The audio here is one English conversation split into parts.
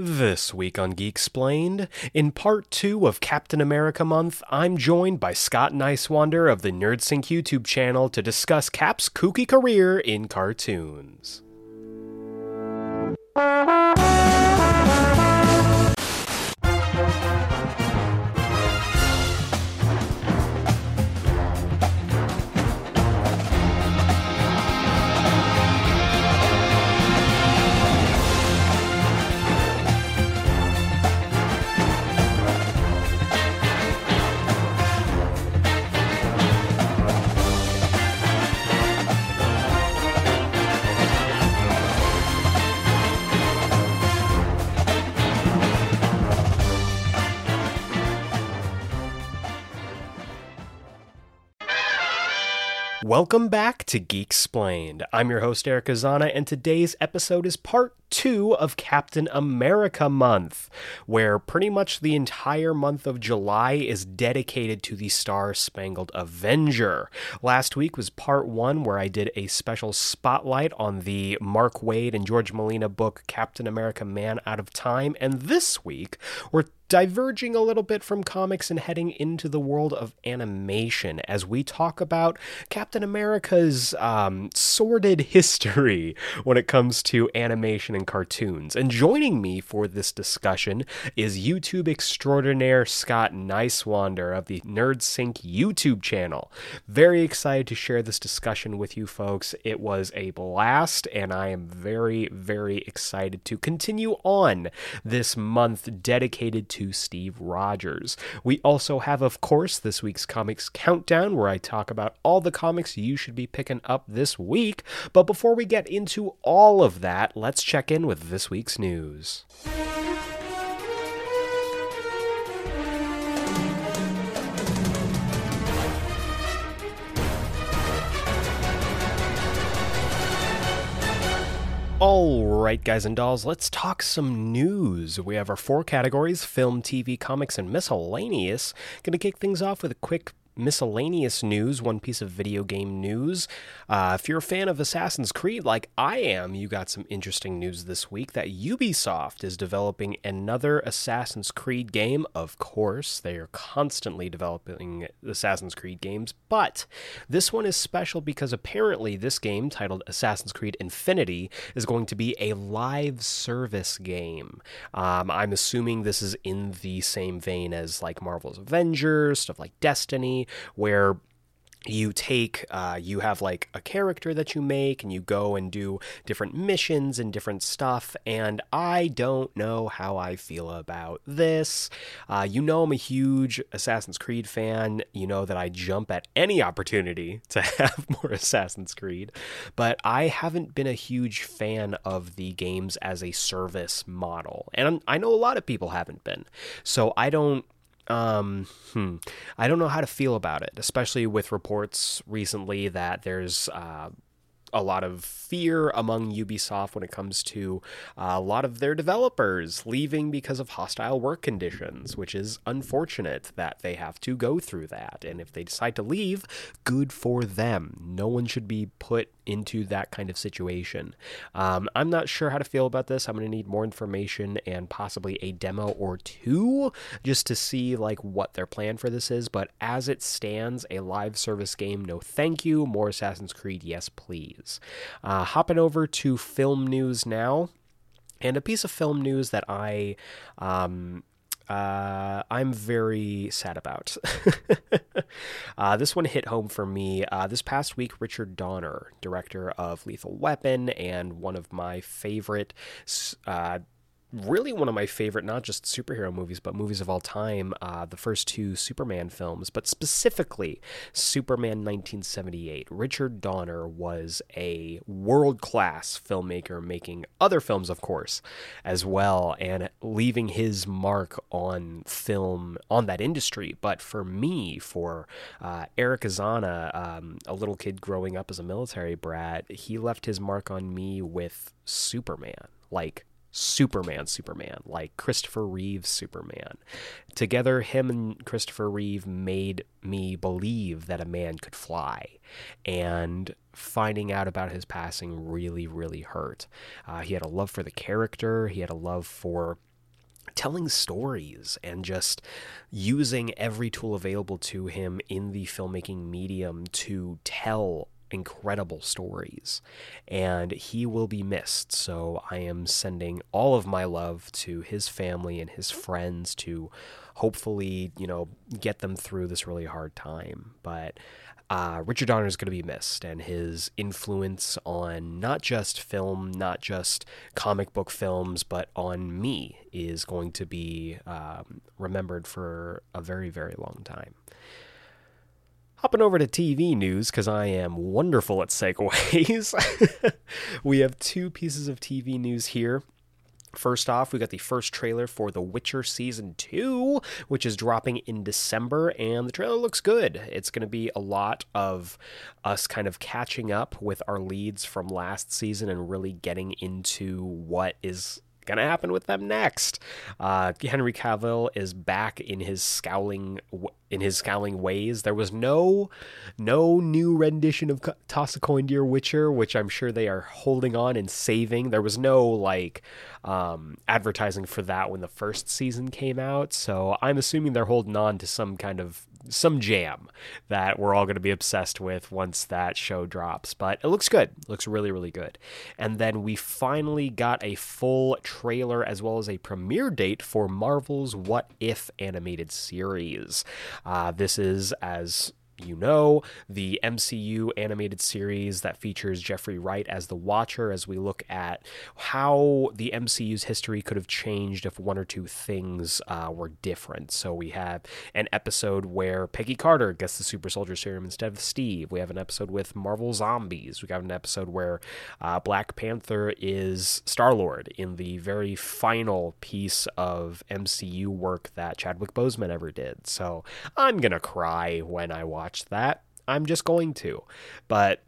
This week on Geek Explained, in part two of Captain America Month, I'm joined by Scott Niswander of the NerdSync YouTube channel to discuss Cap's kooky career in cartoons. Welcome back to Geek Explained. I'm your host, Eric Azana, and today's episode is part two of Captain America month, where pretty much the entire month of July is dedicated to the Star Spangled Avenger. Last week was part one, where I did a special spotlight on the Mark Waid and George Molina book, Captain America Man Out of Time, and this week we're diverging a little bit from comics and heading into the world of animation as we talk about Captain America's um, sordid history when it comes to animation and cartoons. And joining me for this discussion is YouTube extraordinaire Scott Niswander of the NerdSync YouTube channel. Very excited to share this discussion with you folks. It was a blast, and I am very, very excited to continue on this month dedicated to to Steve Rogers. We also have, of course, this week's Comics Countdown, where I talk about all the comics you should be picking up this week. But before we get into all of that, let's check in with this week's news. All right, guys and dolls, let's talk some news. We have our four categories film, TV, comics, and miscellaneous. Gonna kick things off with a quick miscellaneous news, one piece of video game news. Uh, if you're a fan of Assassin's Creed like I am, you got some interesting news this week that Ubisoft is developing another Assassin's Creed game. Of course, they are constantly developing Assassin's Creed games, but this one is special because apparently this game, titled Assassin's Creed Infinity, is going to be a live service game. Um, I'm assuming this is in the same vein as like Marvel's Avengers, stuff like Destiny, where you take uh, you have like a character that you make and you go and do different missions and different stuff and i don't know how i feel about this. Uh, you know i'm a huge assassin's creed fan. You know that i jump at any opportunity to have more assassin's creed but i haven't been a huge fan of the games as a service model and i know a lot of people haven't been. So i don't um, hmm. I don't know how to feel about it, especially with reports recently that there's uh, a lot of fear among Ubisoft when it comes to uh, a lot of their developers leaving because of hostile work conditions, which is unfortunate that they have to go through that. And if they decide to leave, good for them. No one should be put into that kind of situation. Um, I'm not sure how to feel about this. I'm going to need more information and possibly a demo or two just to see like what their plan for this is. But as it stands, a live service game, no thank you. More Assassin's Creed, yes please. Uh, hopping over to film news now. And a piece of film news that I um, uh, I'm very sad about. uh, this one hit home for me. Uh, this past week, Richard Donner, director of Lethal Weapon and one of my favorite uh, really one of my favorite, not just superhero movies, but movies of all time. Uh, the first two Superman films, but specifically Superman 1978. Richard Donner was a world class filmmaker, making other films, of course, as well, and leaving his mark on film, on that industry. But for me, for uh, Eric Azana, um, a little kid growing up as a military brat, he left his mark on me with Superman. Like, Superman Superman, like Christopher Reeve's Superman. Together, him and Christopher Reeve made me believe that a man could fly. And finding out about his passing really, really hurt. Uh, he had a love for the character, he had a love for telling stories and just using every tool available to him in the filmmaking medium to tell incredible stories. And he will be missed. So I am sending all of my love to his family and his friends to hopefully, you know, get them through this really hard time. But uh, Richard Donner is going to be missed, and his influence on not just film, not just comic book films, but on me is going to be um, remembered for a very, very long time. Hopping over to TV news because I am wonderful at segues. we have two pieces of TV news here. First off, we got the first trailer for The Witcher Season 2, which is dropping in December, and the trailer looks good. It's going to be a lot of us kind of catching up with our leads from last season and really getting into what is to happen with them next. Uh, Henry Cavill is back in his scowling in his scowling ways. There was no no new rendition of Toss a Coin Dear Witcher, which I'm sure they are holding on and saving. There was no like um, advertising for that when the first season came out, so I'm assuming they're holding on to some kind of some jam that we're all going to be obsessed with once that show drops. But it looks good. It looks really, really good. And then we finally got a full trailer as well as a premiere date for Marvel's What If animated series. Uh, this is, as you know, the MCU animated series that features Jeffrey Wright as the Watcher, as we look at how the MCU's history could have changed if one or two things uh, were different. So we have an episode where Peggy Carter gets the Super Soldier Serum instead of Steve. We have an episode with Marvel Zombies. We have an episode where uh, Black Panther is Star Lord in the very final piece of MCU work that Chadwick Boseman ever did. So I'm going to cry when I watch watch that. I'm just going to. But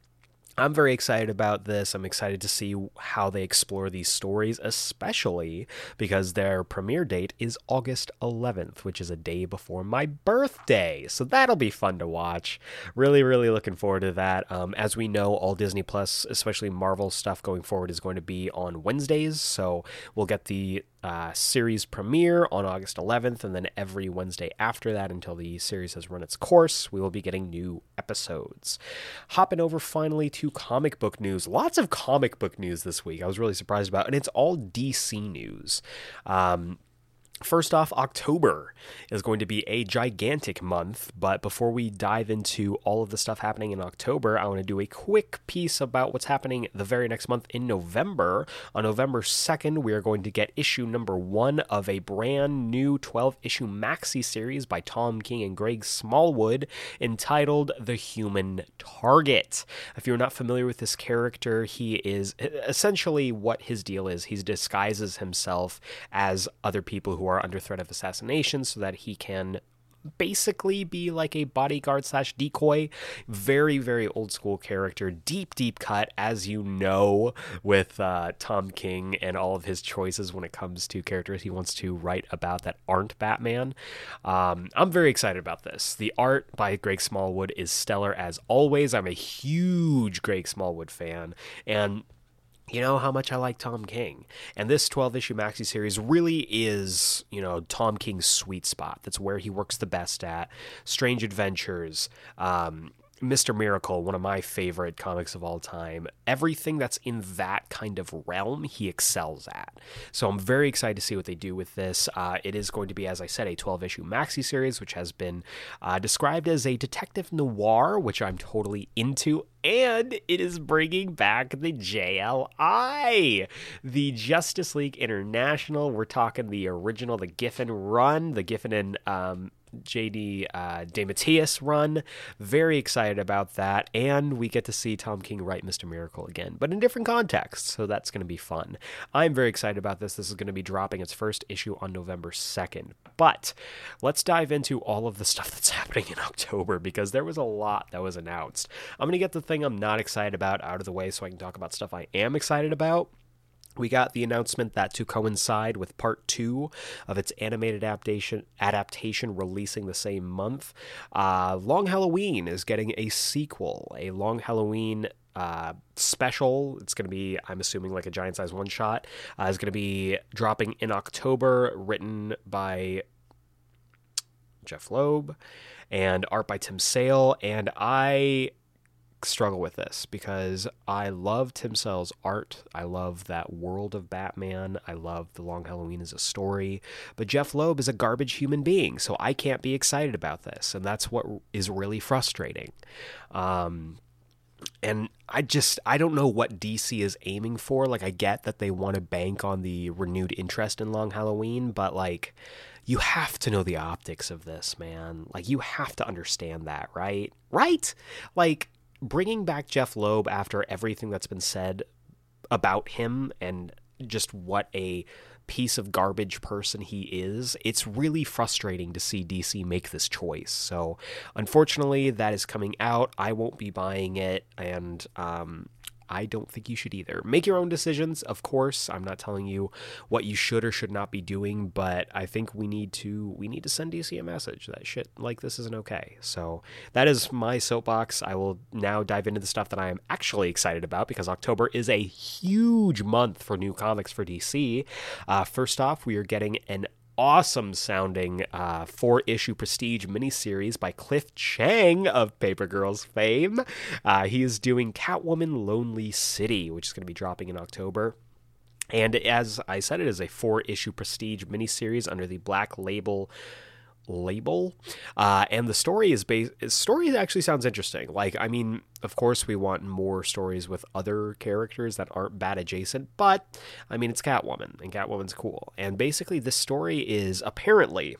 I'm very excited about this. I'm excited to see how they explore these stories, especially because their premiere date is August 11th, which is a day before my birthday. So that'll be fun to watch. Really, really looking forward to that. Um, as we know, all Disney Plus, especially Marvel stuff going forward, is going to be on Wednesdays. So we'll get the uh, series premiere on August 11th, and then every Wednesday after that until the series has run its course, we will be getting new episodes. Hopping over finally to comic book news. Lots of comic book news this week. I was really surprised about, and it's all DC news. Um, First off, October is going to be a gigantic month, but before we dive into all of the stuff happening in October, I want to do a quick piece about what's happening the very next month in November. On November 2nd, we are going to get issue number one of a brand new 12 issue maxi series by Tom King and Greg Smallwood entitled The Human Target. If you're not familiar with this character, he is essentially what his deal is. He disguises himself as other people who are under threat of assassination so that he can basically be like a bodyguard slash decoy. Very, very old school character. Deep, deep cut, as you know, with uh, Tom King and all of his choices when it comes to characters he wants to write about that aren't Batman. Um, I'm very excited about this. The art by Greg Smallwood is stellar as always. I'm a huge Greg Smallwood fan. And you know how much I like Tom King. And this 12 issue maxi series really is, you know, Tom King's sweet spot. That's where he works the best at. Strange Adventures, um, Mr. Miracle, one of my favorite comics of all time. Everything that's in that kind of realm, he excels at. So I'm very excited to see what they do with this. Uh, it is going to be, as I said, a 12 issue maxi series, which has been uh, described as a detective noir, which I'm totally into. And it is bringing back the JLI, the Justice League International. We're talking the original, the Giffen run, the Giffen and um, JD uh, DeMatteis run. Very excited about that. And we get to see Tom King write Mr. Miracle again, but in different contexts. So that's going to be fun. I'm very excited about this. This is going to be dropping its first issue on November 2nd. But let's dive into all of the stuff that's happening in October because there was a lot that was announced. I'm going to get the thing I'm not excited about out of the way so I can talk about stuff I am excited about. We got the announcement that to coincide with part two of its animated adaptation adaptation releasing the same month, uh, Long Halloween is getting a sequel. A Long Halloween uh, special. It's going to be, I'm assuming, like a giant size one shot. Uh, it's going to be dropping in October, written by Jeph Loeb and art by Tim Sale. And I struggle with this because I love Tim Sale's art. I love that world of Batman. I love The Long Halloween as a story. But Jeph Loeb is a garbage human being, so I can't be excited about this. And that's what is really frustrating. Um, and I just I don't know what DC is aiming for. Like I get that they want to bank on the renewed interest in Long Halloween, but like you have to know the optics of this, man. Like you have to understand that, right? Right? Like bringing back Jeph Loeb after everything that's been said about him and just what a piece of garbage person he is, it's really frustrating to see DC make this choice. So, unfortunately, that is coming out. I won't be buying it, and um, I don't think you should either. Make your own decisions, of course. I'm not telling you what you should or should not be doing, but I think we need to we need to send DC a message that shit like this isn't okay. So that is my soapbox. I will now dive into the stuff that I am actually excited about because October is a huge month for new comics for DC. Uh, first off, we are getting an awesome sounding uh, four issue prestige miniseries by Cliff Chiang of Paper Girls fame. Uh, he is doing Catwoman Lonely City, which is going to be dropping in October. And as I said, it is a four issue prestige miniseries under the Black Label label. Uh, and the story is based. Story actually sounds interesting. Like, I mean, of course, we want more stories with other characters that aren't bat adjacent, but I mean, it's Catwoman, and Catwoman's cool. And basically, this story is apparently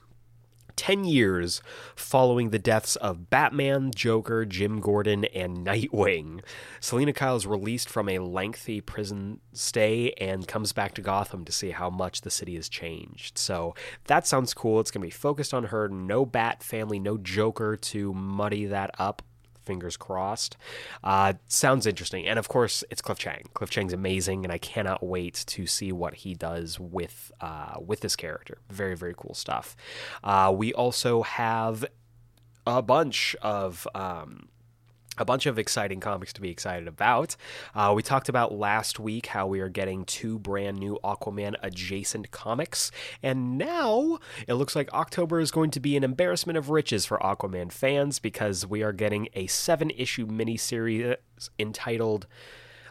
10 years following the deaths of Batman, Joker, Jim Gordon, and Nightwing. Selina Kyle is released from a lengthy prison stay and comes back to Gotham to see how much the city has changed. So that sounds cool. It's going to be focused on her. No Bat family, no Joker to muddy that up fingers crossed. Uh, sounds interesting. And of course, it's Cliff Chiang. Cliff Chiang's amazing, and I cannot wait to see what he does with uh, with this character. Very, very cool stuff. Uh, we also have a bunch of. Um, a bunch of exciting comics to be excited about. Uh, we talked about last week how we are getting two brand new Aquaman adjacent comics, and now it looks like October is going to be an embarrassment of riches for Aquaman fans because we are getting a seven issue miniseries entitled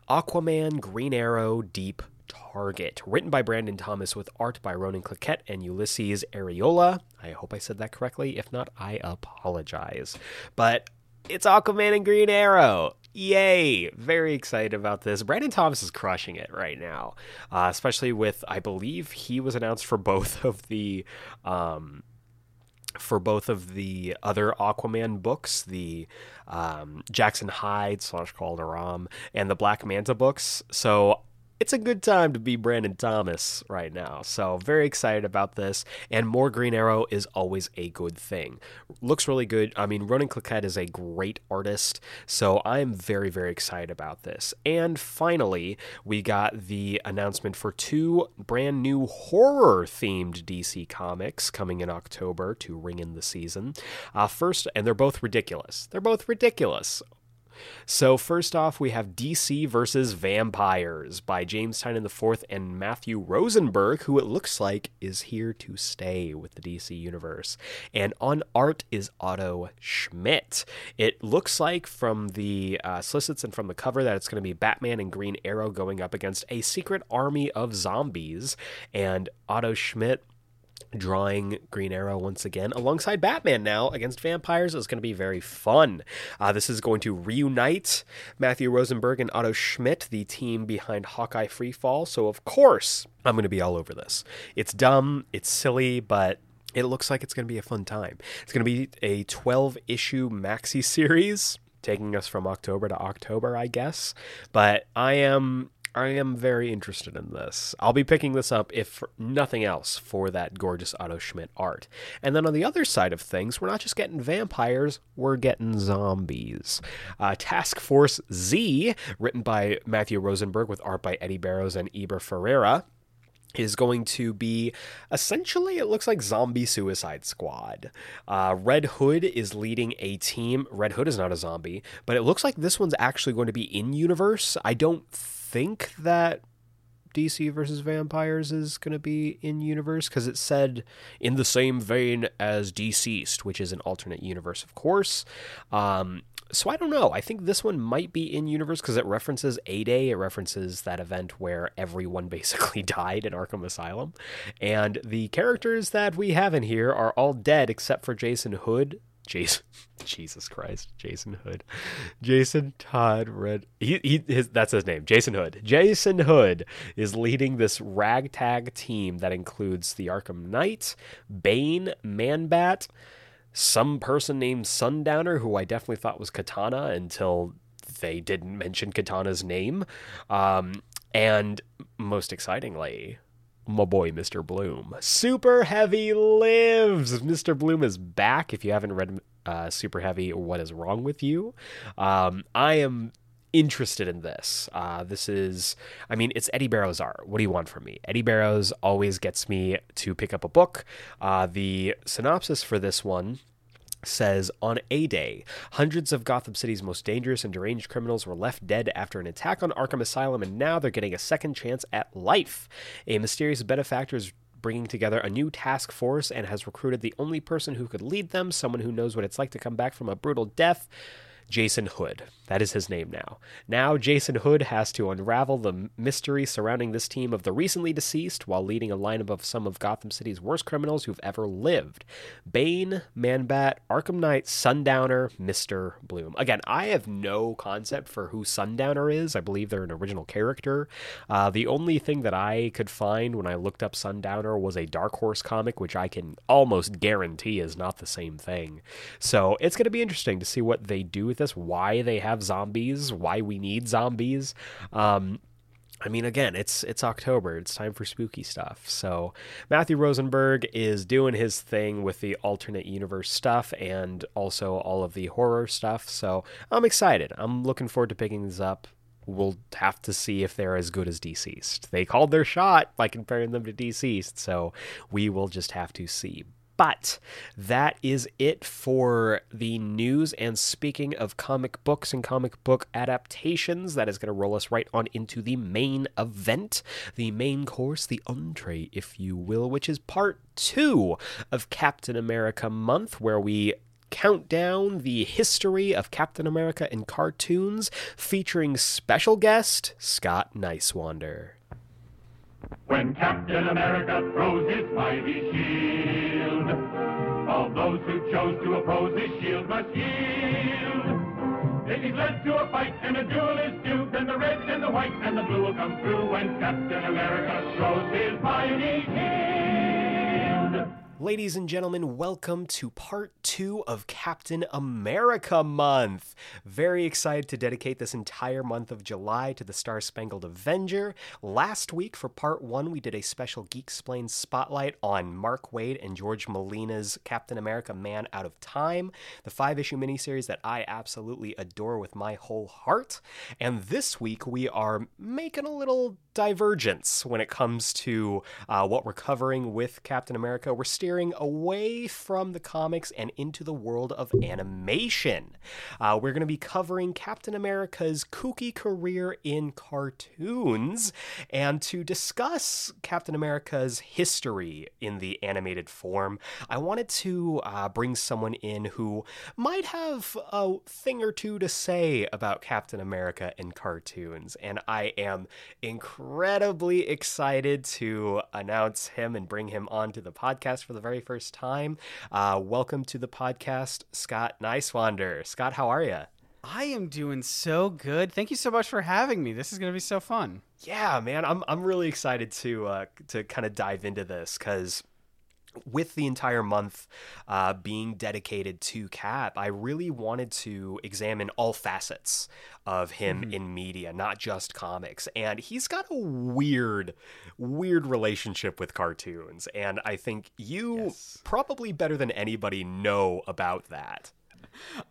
Aquaman Green Arrow Deep Target, written by Brandon Thomas with art by Ronan Cliquet and Ulysses Arreola. I hope I said that correctly. If not, I apologize. But it's Aquaman and Green Arrow. Yay! Very excited about this. Brandon Thomas is crushing it right now, uh, especially with I believe he was announced for both of the um, for both of the other Aquaman books, the um, Jackson Hyde slash Kaldur'ahm and the Black Manta books. So it's a good time to be Brandon Thomas right now. So, very excited about this. And more Green Arrow is always a good thing. Looks really good. I mean, Ronan Cliquet is a great artist. So, I'm very, very excited about this. And finally, we got the announcement for two brand new horror themed DC comics coming in October to ring in the season. Uh, first, and they're both ridiculous. They're both ridiculous. So, first off, we have DC versus Vampires by James Tynion IV and Matthew Rosenberg, who it looks like is here to stay with the DC universe. And on art is Otto Schmidt. It looks like from the uh, solicits and from the cover that it's going to be Batman and Green Arrow going up against a secret army of zombies. And Otto Schmidt drawing Green Arrow once again alongside Batman now against vampires is going to be very fun. Uh, this is going to reunite Matthew Rosenberg and Otto Schmidt, the team behind Hawkeye Freefall. So, of course, I'm going to be all over this. It's dumb, it's silly, but it looks like it's going to be a fun time. It's going to be a 12 issue maxi series. Taking us from October to October, I guess. But I am I am very interested in this. I'll be picking this up, if nothing else, for that gorgeous Otto Schmidt art. And then on the other side of things, we're not just getting vampires, we're getting zombies. Uh, Task Force Z, written by Matthew Rosenberg with art by Eddy Barrows and Eber Ferreira is going to be essentially it looks like zombie suicide squad uh, red hood is leading a team red hood is not a zombie but it looks like this one's actually going to be in universe i don't think that DC versus vampires is going to be in universe because it said in the same vein as Deceased, which is an alternate universe, of course. Um, so I don't know. I think this one might be in universe because it references A Day. It references that event where everyone basically died in Arkham Asylum. And the characters that we have in here are all dead except for Jason Hood. Jason, Jesus Christ, Jason Hood, Jason Todd Red. He, he his that's his name, Jason Hood. Jason Hood is leading this ragtag team that includes the Arkham Knight, Bane, Manbat, some person named Sundowner, who I definitely thought was Katana until they didn't mention Katana's name. Um, and most excitingly, my boy Mr. Bloom. Super Heavy lives. Mr. Bloom is back. If you haven't read uh, Super Heavy, what is wrong with you? Um, I am interested in this. Uh, this is, I mean, it's Eddy Barrows art. What do you want from me? Eddy Barrows always gets me to pick up a book. Uh, the synopsis for this one says on a day hundreds of gotham city's most dangerous and deranged criminals were left dead after an attack on arkham asylum and now they're getting a second chance at life. A mysterious benefactor is bringing together a new task force and has recruited the only person who could lead them someone who knows what it's like to come back from a brutal death Jason Hood. That is his name now. Now, Jason Hood has to unravel the mystery surrounding this team of the recently deceased while leading a lineup of some of Gotham City's worst criminals who've ever lived Bane, Manbat, Arkham Knight, Sundowner, Mr. Bloom. Again, I have no concept for who Sundowner is. I believe they're an original character. Uh, the only thing that I could find when I looked up Sundowner was a Dark Horse comic, which I can almost guarantee is not the same thing. So it's going to be interesting to see what they do with this, why they have zombies, why we need zombies. Um, I mean, again, it's it's October. It's time for spooky stuff. So Matthew Rosenberg is doing his thing with the alternate universe stuff and also all of the horror stuff. So I'm excited. I'm looking forward to picking these up. We'll have to see if they're as good as Deceased. They called their shot by comparing them to Deceased, so we will just have to see. But that is it for the news. And speaking of comic books and comic book adaptations, that is going to roll us right on into the main event, the main course, the entree, if you will, which is part two of Captain America month, where we count down the history of Captain America in cartoons, featuring special guest Scott Niswander. When Captain America throws his mighty shield, all those who chose to oppose his shield must yield. If he's led to a fight and a duel is due, then the red and the white and the blue will come through when Captain America throws his mighty shield. Ladies and gentlemen, welcome to part two of Captain America month. Very excited to dedicate this entire month of July to the Star Spangled Avenger. Last week, for part one, we did a special Geek Explain spotlight on Mark Waid and George Molina's Captain America Man Out of Time, the five issue miniseries that I absolutely adore with my whole heart. And this week, we are making a little divergence when it comes to uh, what we're covering with Captain America. We're steering away from the comics and into the world of animation. Uh, we're going to be covering Captain America's kooky career in cartoons and to discuss Captain America's history in the animated form. I wanted to uh, bring someone in who might have a thing or two to say about Captain America in cartoons, and I am incredibly excited to announce him and bring him onto the podcast for the very first time. Uh, welcome to the podcast, Scott Niswander. Scott, how are you? I am doing so good. Thank you so much for having me. This is going to be so fun. Yeah, man, I'm I'm really excited to uh, to kind of dive into this because with the entire month uh, being dedicated to Cap, I really wanted to examine all facets of him mm-hmm. in media, not just comics. And he's got a weird, weird relationship with cartoons. And I think you yes. probably better than anybody know about that.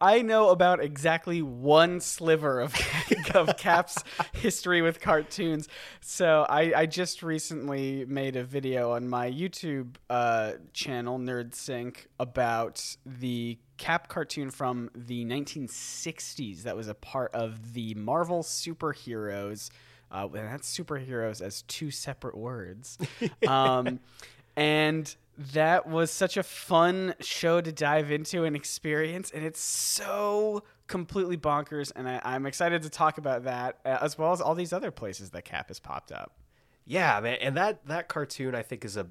I know about exactly one sliver of, of Cap's history with cartoons. So I, I just recently made a video on my YouTube uh, channel, NerdSync, about the Cap cartoon from the 1960s that was a part of the Marvel superheroes. Uh, and that's superheroes as two separate words. Um, and that was such a fun show to dive into and experience. And it's so completely bonkers. And I, I'm excited to talk about that uh, as well as all these other places that Cap has popped up. Yeah, man, and that that cartoon I think is a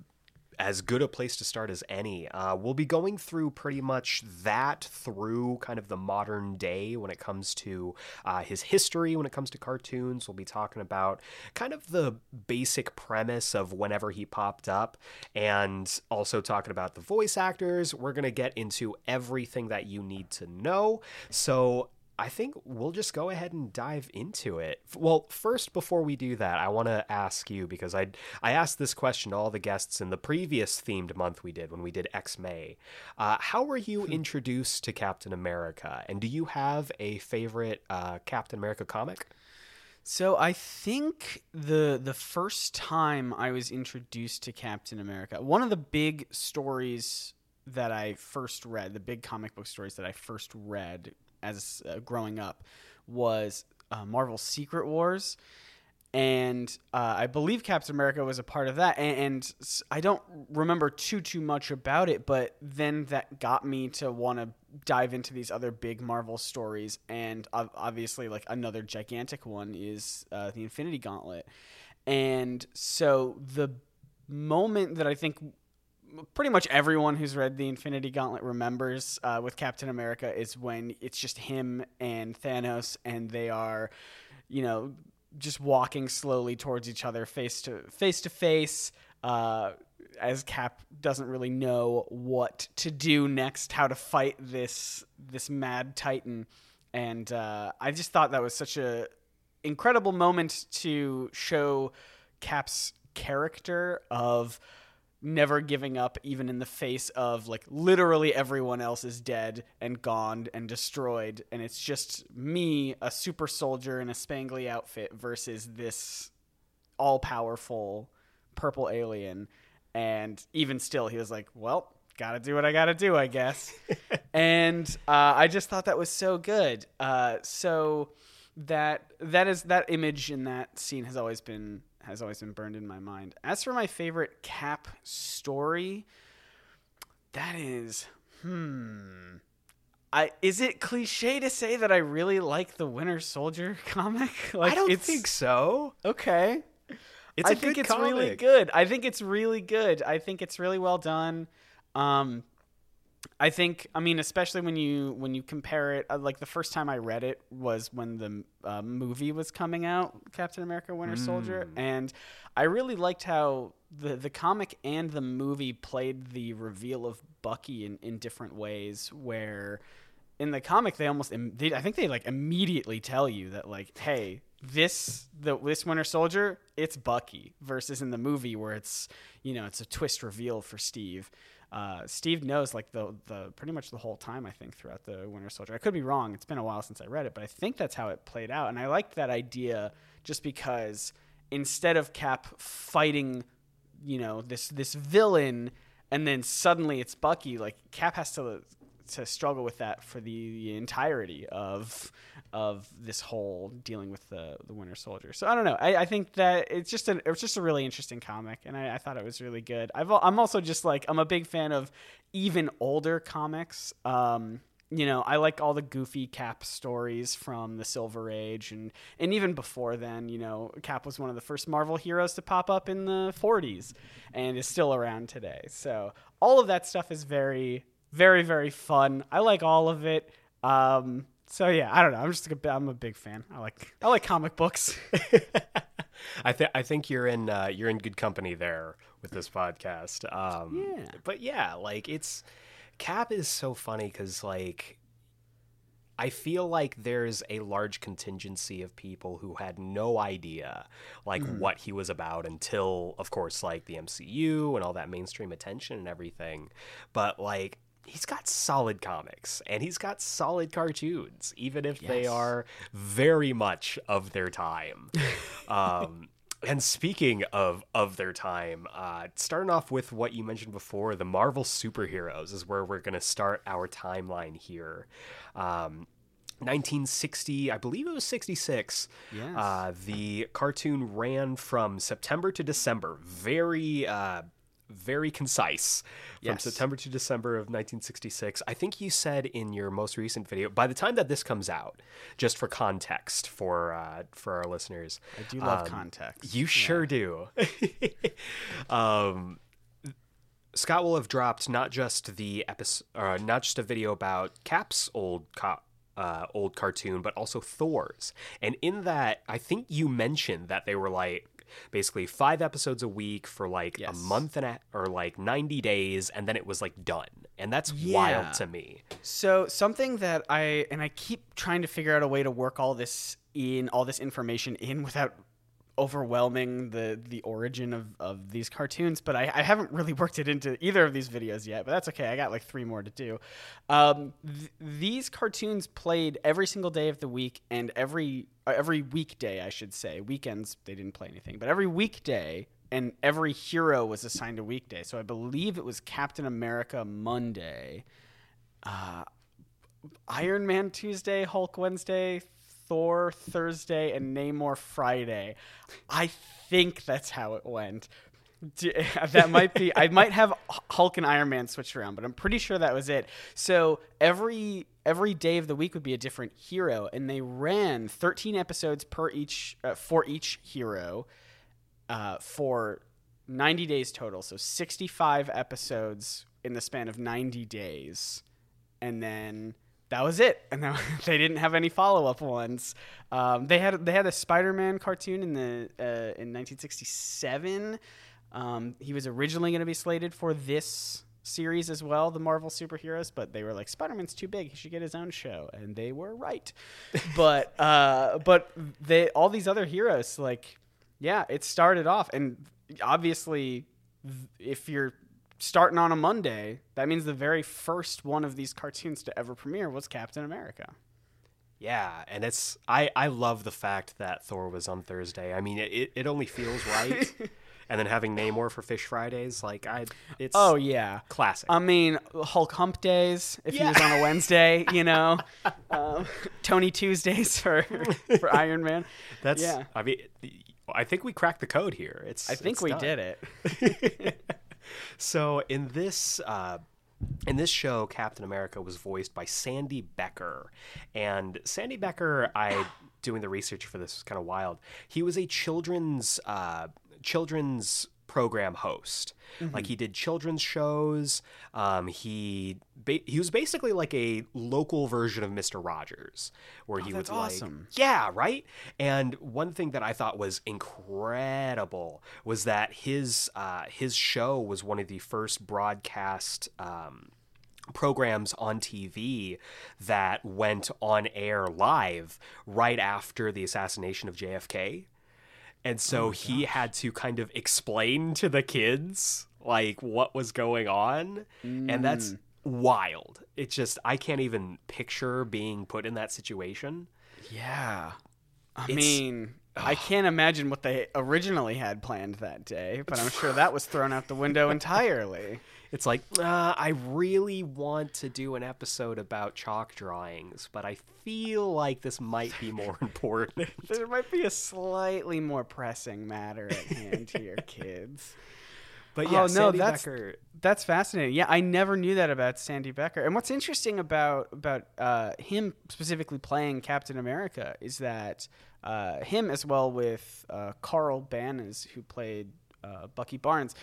as good a place to start as any. Uh, we'll be going through pretty much that through kind of the modern day when it comes to uh, his history, when it comes to cartoons. We'll be talking about kind of the basic premise of whenever he popped up and also talking about the voice actors. We're going to get into everything that you need to know. So I think we'll just go ahead and dive into it. Well, first, before we do that, I want to ask you because I I asked this question to all the guests in the previous themed month we did when we did X May. Uh, how were you Hmm. introduced to Captain America, and do you have a favorite uh, Captain America comic? So I think the the first time I was introduced to Captain America, one of the big stories that I first read, the big comic book stories that I first read as uh, growing up, was uh, Marvel's Secret Wars, and uh, I believe Captain America was a part of that. And, and I don't remember too too much about it, but then that got me to want to dive into these other big Marvel stories. And obviously, like another gigantic one is uh, the Infinity Gauntlet. And so the moment that I think pretty much everyone who's read the Infinity Gauntlet remembers uh, with Captain America is when it's just him and Thanos, and they are, you know, just walking slowly towards each other, face to face to face. Uh, as Cap doesn't really know what to do next, how to fight this this mad Titan, and uh, I just thought that was such a incredible moment to show Cap's character of never giving up even in the face of like literally everyone else is dead and gone and destroyed and it's just me a super soldier in a spangly outfit versus this all powerful purple alien. And even still he was like well gotta do what i gotta do i guess. And uh, i just thought that was so good. Uh, so that that is that image in that scene has always been has always been burned in my mind as for my favorite cap story that is hmm I, is it cliche to say that I really like the Winter Soldier comic? Like I don't think so. Okay, It's I a think good it's really good. I think it's really good. I think it's really well done. Um, I think, I mean, especially when you when you compare it, uh, like the first time I read it was when the uh, movie was coming out, Captain America: Winter Soldier, and I really liked how the the comic and the movie played the reveal of Bucky in in different ways, where in the comic they almost im- they, I think they like immediately tell you that like hey this the this Winter Soldier it's Bucky versus in the movie where it's you know it's a twist reveal for Steve. Uh, Steve knows like the the pretty much the whole time I think throughout the Winter Soldier. I could be wrong. It's been a while since I read it, but I think that's how it played out, and I liked that idea just because instead of Cap fighting you know this this villain and then suddenly it's Bucky like Cap has to to struggle with that for the entirety of of this whole dealing with the the Winter Soldier. So I don't know. I, I think that it's just an it's just a really interesting comic, and I, I thought it was really good. I've, I'm also just like I'm a big fan of even older comics. Um, you know, I like all the goofy Cap stories from the Silver Age, and and even before then, you know, Cap was one of the first Marvel heroes to pop up in the 40s, and is still around today. So all of that stuff is very, very, very fun. I like all of it. Um, so yeah, I don't know. I'm just a, I'm a big fan. I like I like comic books. I think I think you're in uh, you're in good company there with this podcast. Um, Yeah. But yeah, like it's Cap is so funny because like I feel like there's a large contingency of people who had no idea like what he was about until, of course, like the MCU and all that mainstream attention and everything. But like he's got solid comics and he's got solid cartoons, even if they are very much of their time. um, and speaking of of their time, uh, starting off with what you mentioned before, the Marvel superheroes is where we're going to start our timeline here. Um, 1960, I believe it was 66. Yes. Uh, the cartoon ran from September to December. Very, uh, very concise. From Yes. September to December of 1966. I think you said in your most recent video. By the time that this comes out, just for context for uh, for our listeners, I do love um, context. you sure do. um, Scott will have dropped not just the episode, uh, not just a video about Cap's old co- uh, old cartoon, but also Thor's. And in that, I think you mentioned that they were like basically five episodes a week for like Yes. a month and a, or like ninety days, and then it was like done. And that's Yeah. wild to me. So something that I and I keep trying to figure out a way to work all this in, all this information in without overwhelming the the origin of, of these cartoons, but I, I haven't really worked it into either of these videos yet. But that's okay. I got like three more to do. Um, th- these cartoons played every single day of the week and every uh, every weekday, I should say. Weekends they didn't play anything, but every weekday and every hero was assigned a weekday. So I believe it was Captain America Monday. Iron Man Tuesday, Hulk Wednesday, Thor Thursday, and Namor Friday. I think that's how it went. That might be. I might have Hulk and Iron Man switched around, but I'm pretty sure that was it. So every every day of the week would be a different hero, and they ran 13 episodes per each uh, for each hero uh, for 90 days total. So 65 episodes in the span of 90 days. And then that was it. And then they didn't have any follow up ones. Um, they had they had a Spider Man cartoon in the uh, in 1967. Um, he was originally going to be slated for this series as well, the Marvel superheroes, but they were like Spider Man's too big. He should get his own show, and they were right. but uh, but they all these other heroes like yeah, it started off, and obviously, if you're starting on a Monday, that means the very first one of these cartoons to ever premiere was Captain America. Yeah, and it's I I love the fact that Thor was on Thursday. I mean, it it only feels right. and then having Namor for Fish Fridays, like I, it's Oh yeah. classic. I mean, Hulk Hump Days if he was on a Wednesday, you know, um, Tony Tuesdays for for Iron Man. That's yeah. I mean, I think we cracked the code here. It's I think it's we done. did it. So in this uh, in this show, Captain America was voiced by Sandy Becker, and Sandy Becker, I doing the research for this was kind of wild. He was a children's uh, children's program host. Mm-hmm. Like he did children's shows. Um, he ba- he was basically like a local version of Mister Rogers, where he Oh, would like awesome. yeah, right. And one thing that I thought was incredible was that his uh, his show was one of the first broadcast um, programs on TV that went on air live right after the assassination of JFK. And oh so he had to kind of explain to the kids like what was going on. And that's mm. wild. It's just I can't even picture being put in that situation. Yeah. I It's- mean, I can't imagine what they originally had planned that day, but I'm sure that was thrown out the window entirely. It's like, uh, I really want to do an episode about chalk drawings, but I feel like this might be more important. There might be a slightly more pressing matter at hand here, kids. But yeah, Oh, no, Sandy that's- Becker. That's fascinating. Yeah, I never knew that about Sandy Becker. And what's interesting about about uh, him specifically playing Captain America is that uh, him, as well with uh, Carl Banas, who played uh, Bucky Barnes,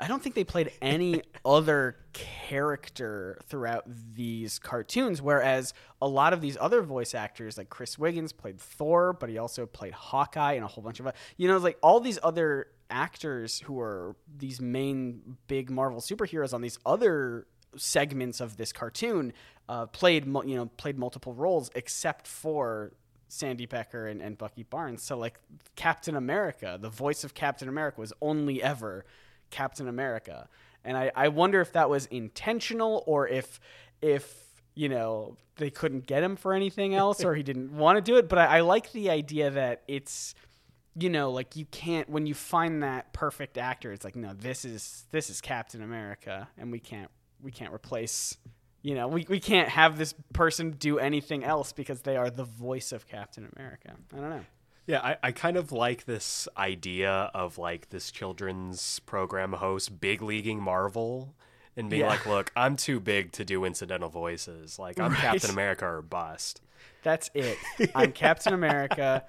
I don't think they played any other character throughout these cartoons. Whereas a lot of these other voice actors, like Chris Wiggins, played Thor, but he also played Hawkeye and a whole bunch of, you know, like all these other actors who are these main big Marvel superheroes on these other segments of this cartoon uh, played, you know, played multiple roles, except for Sandy Becker and, and Bucky Barnes. So like Captain America, the voice of Captain America was only ever Captain America. and I, I wonder if that was intentional or if if you know they couldn't get him for anything else or he didn't want to do it. But I, I like the idea that it's you know like you can't when you find that perfect actor, it's like no, this is this is Captain America, and we can't we can't replace. You know, we, we can't have this person do anything else because they are the voice of Captain America. I don't know. Yeah, I, I kind of like this idea of like this children's program host big leaguing Marvel and being Yeah. like, look, I'm too big to do incidental voices. Like I'm Right. Captain America or bust. That's it. I'm Captain America.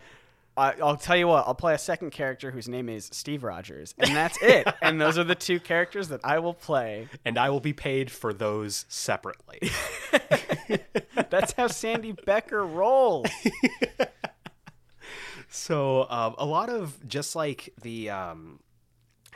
I, I'll tell you what. I'll play a second character whose name is Steve Rogers, and that's it. and those are the two characters that I will play. And I will be paid for those separately. That's how Sandy Becker rolls. So um, a lot of just like the um,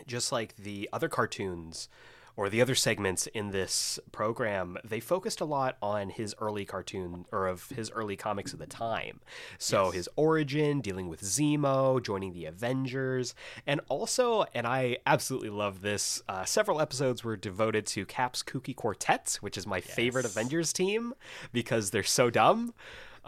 just like the other cartoons or the other segments in this program, they focused a lot on his early cartoon or of his early comics of the time. So his origin, dealing with Zemo, joining the Avengers, and also, and I absolutely love this. Uh, several episodes were devoted to Cap's Kooky Quartet, which is my favorite Avengers team because they're so dumb.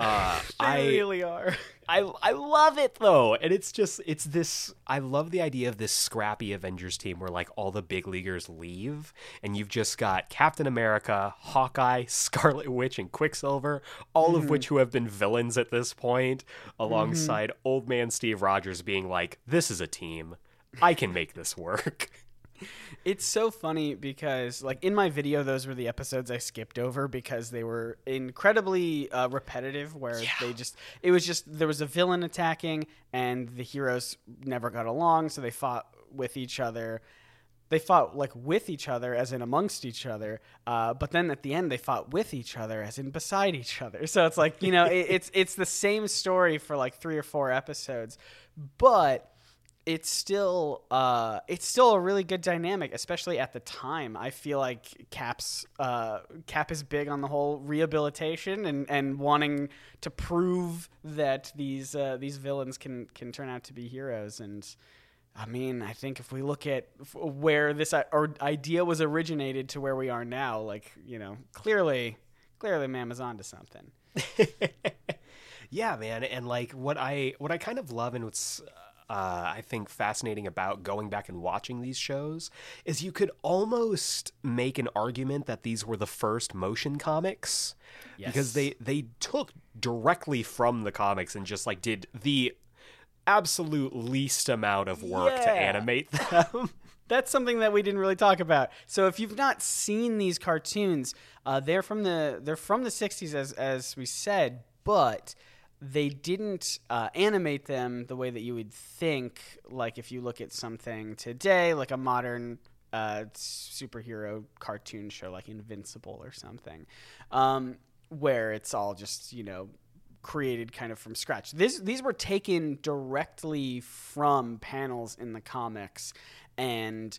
Uh, They I really are. I I love it though, and it's just it's this. I love the idea of this scrappy Avengers team where like all the big leaguers leave, and you've just got Captain America, Hawkeye, Scarlet Witch, and Quicksilver, all of which who have been villains at this point, alongside Old Man Steve Rogers being like, "This is a team, I can make this work." It's so funny because, like, in my video, those were the episodes I skipped over because they were incredibly uh, repetitive. Where they just, it was just there was a villain attacking, and the heroes never got along, so they fought with each other. They fought like with each other, as in amongst each other. Uh, but then at the end, they fought with each other, as in beside each other. So it's like you know, it, it's it's the same story for like three or four episodes, but it's still uh, it's still a really good dynamic, especially at the time. I feel like Cap's uh, Cap is big on the whole rehabilitation and, and wanting to prove that these uh, these villains can can turn out to be heroes. And I mean, I think if we look at where this or idea was originated to where we are now, like you know, clearly clearly was onto something. Yeah, man, and like what I what I kind of love and what's uh, I think fascinating about going back and watching these shows is you could almost make an argument that these were the first motion comics because they they took directly from the comics and just like did the absolute least amount of work to animate them. That's something that we didn't really talk about. So if you've not seen these cartoons, uh, they're from the they're from the '60s, as as we said, but they didn't uh, animate them the way that you would think. Like if you look at something today, like a modern uh, superhero cartoon show, like Invincible or something, um, where it's all just you know created kind of from scratch. This these were taken directly from panels in the comics and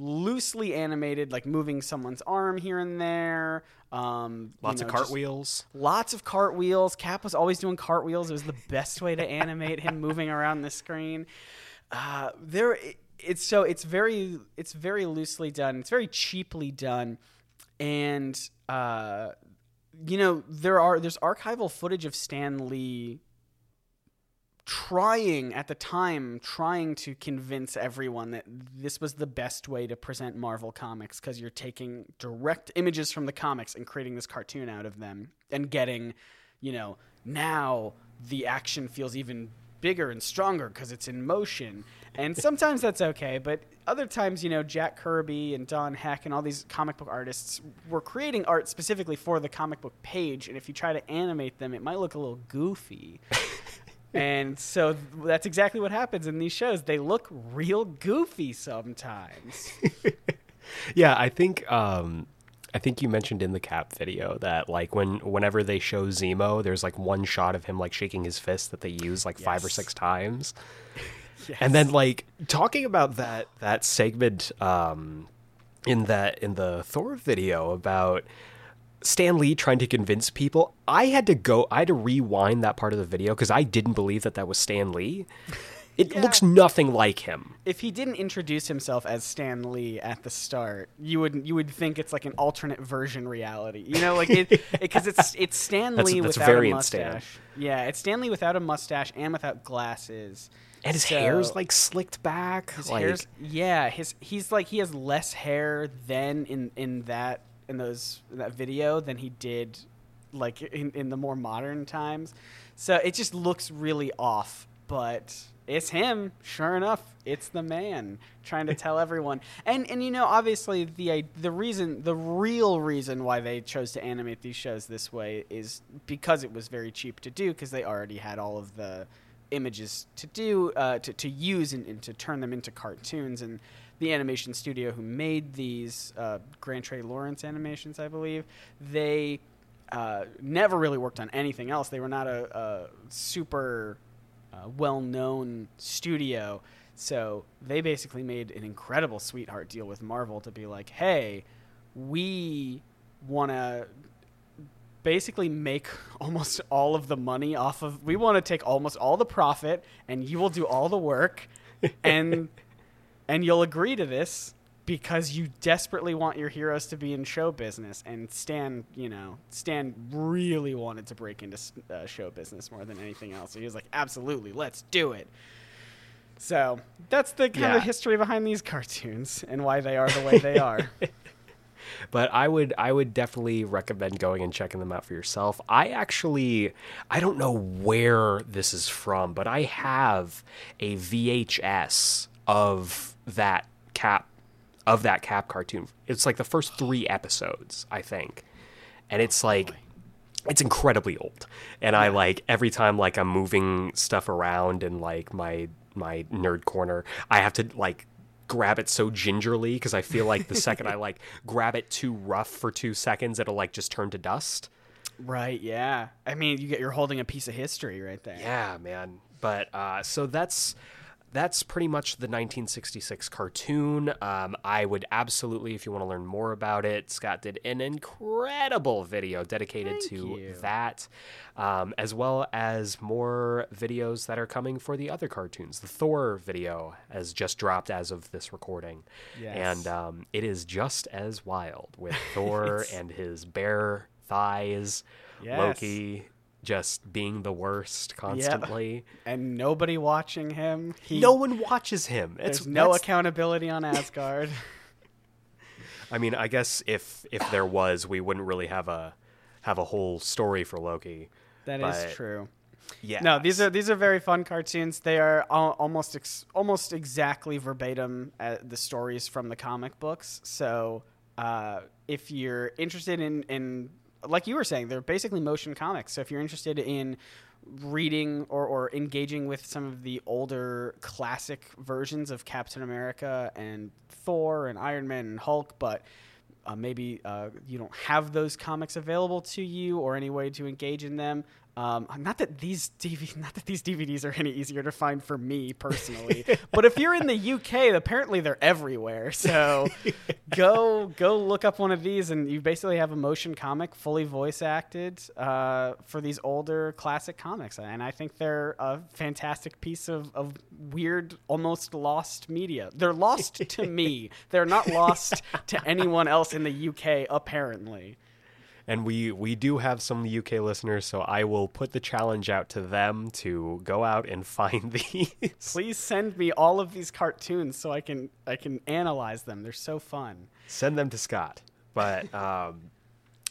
loosely animated, like moving someone's arm here and there. Um, you Lots know, of cartwheels. Lots of cartwheels. Cap was always doing cartwheels. It was the best way to animate him moving around the screen. Uh, there, it's so it's very it's very loosely done. It's very cheaply done, and uh, you know there are there's archival footage of Stan Lee trying at the time trying to convince everyone that this was the best way to present Marvel comics because you're taking direct images from the comics and creating this cartoon out of them and getting you know now the action feels even bigger and stronger because it's in motion. And sometimes that's okay but other times you know jack kirby and don heck and all these comic book artists were creating art specifically for the comic book page and if you try to animate them it might look a little goofy and so th- that's exactly what happens in these shows. They look real goofy sometimes. Yeah, I think um I think you mentioned in the cap video that like when whenever they show Zemo, there's like one shot of him like shaking his fist that they use like five or six times. And then like talking about that that segment um in that in the Thor video about Stan Lee trying to convince people, I had to go I had to rewind that part of the video cuz I didn't believe that that was Stan Lee. It Yeah. looks nothing like him. if he didn't introduce himself as Stan Lee at the start, you would you would think it's like an alternate version reality. You know, like it because it's it's Stan That's- Lee that's without a variant Stan. mustache. Yeah, it's Stan Lee without a mustache and without glasses. And his So- hair's like slicked back. His like, hair's yeah, his he's like he has less hair than in in that in those in that video than he did like in in the more modern times. So it just looks really off, but it's him. Sure enough, it's the man trying to tell everyone. And and you know, obviously the the reason the real reason why they chose to animate these shows this way is because it was very cheap to do because they already had all of the images to do uh, to, to use and, and to turn them into cartoons and the animation studio who made these uh, Grantray-Lawrence animations I believe they uh, never really worked on anything else. They were not a, a super uh, well-known studio. So they basically made an incredible sweetheart deal with Marvel to be like hey we want to basically make almost all of the money off of we want to take almost all the profit and you will do all the work and and you'll agree to this because you desperately want your heroes to be in show business and Stan, you know, Stan really wanted to break into uh, show business more than anything else. He was like, "Absolutely, let's do it." So, that's the kind Yeah. of history behind these cartoons and why they are the way they are. but I would I would definitely recommend going and checking them out for yourself. I actually I don't know where this is from, but I have a VHS of that cap of that cap cartoon. It's like the first 3 episodes, I think. And it's like it's incredibly old. And I like every time like I'm moving stuff around in like my my nerd corner, I have to like grab it so gingerly because I feel like the second I like grab it too rough for 2 seconds it'll like just turn to dust. right, yeah. I mean, you get you're holding a piece of history right there. Yeah, man. But uh, so that's that's pretty much the 1966 cartoon. Um, I would absolutely, if you want to learn more about it, Scott did an incredible video dedicated Thank to you. that, um, as well as more videos that are coming for the other cartoons. The Thor video has just dropped as of this recording, Yes. and um, it is just as wild with Thor and his bare thighs, Yes. Loki just being the worst constantly. And nobody watching him. He, No one watches him. It's there's no that's- accountability on Asgard. I mean, I guess if if there was, we wouldn't really have a have a whole story for Loki. That is But- true. Yeah. No, these are these are very fun cartoons. They are al- almost ex- almost exactly verbatim uh, the stories from the comic books. So uh, if you're interested in in like you were saying, they're basically motion comics. So if you're interested in reading or, or engaging with some of the older classic versions of Captain America and Thor and Iron Man and Hulk, but uh, maybe uh, you don't have those comics available to you or any way to engage in them. Um, not that these DV- not that these DVDs are any easier to find for me personally, but if you're in the UK, apparently they're everywhere. So go go look up one of these, and you basically have a motion comic, fully voice acted, uh, for these older classic comics. And I think they're a fantastic piece of, of weird, almost lost media. They're lost to me. They're not lost to anyone else in the UK, apparently. And we we do have some UK listeners, so I will put the challenge out to them to go out and find these. Please send me all of these cartoons so I can I can analyze them. They're so fun. Send them to Scott. But um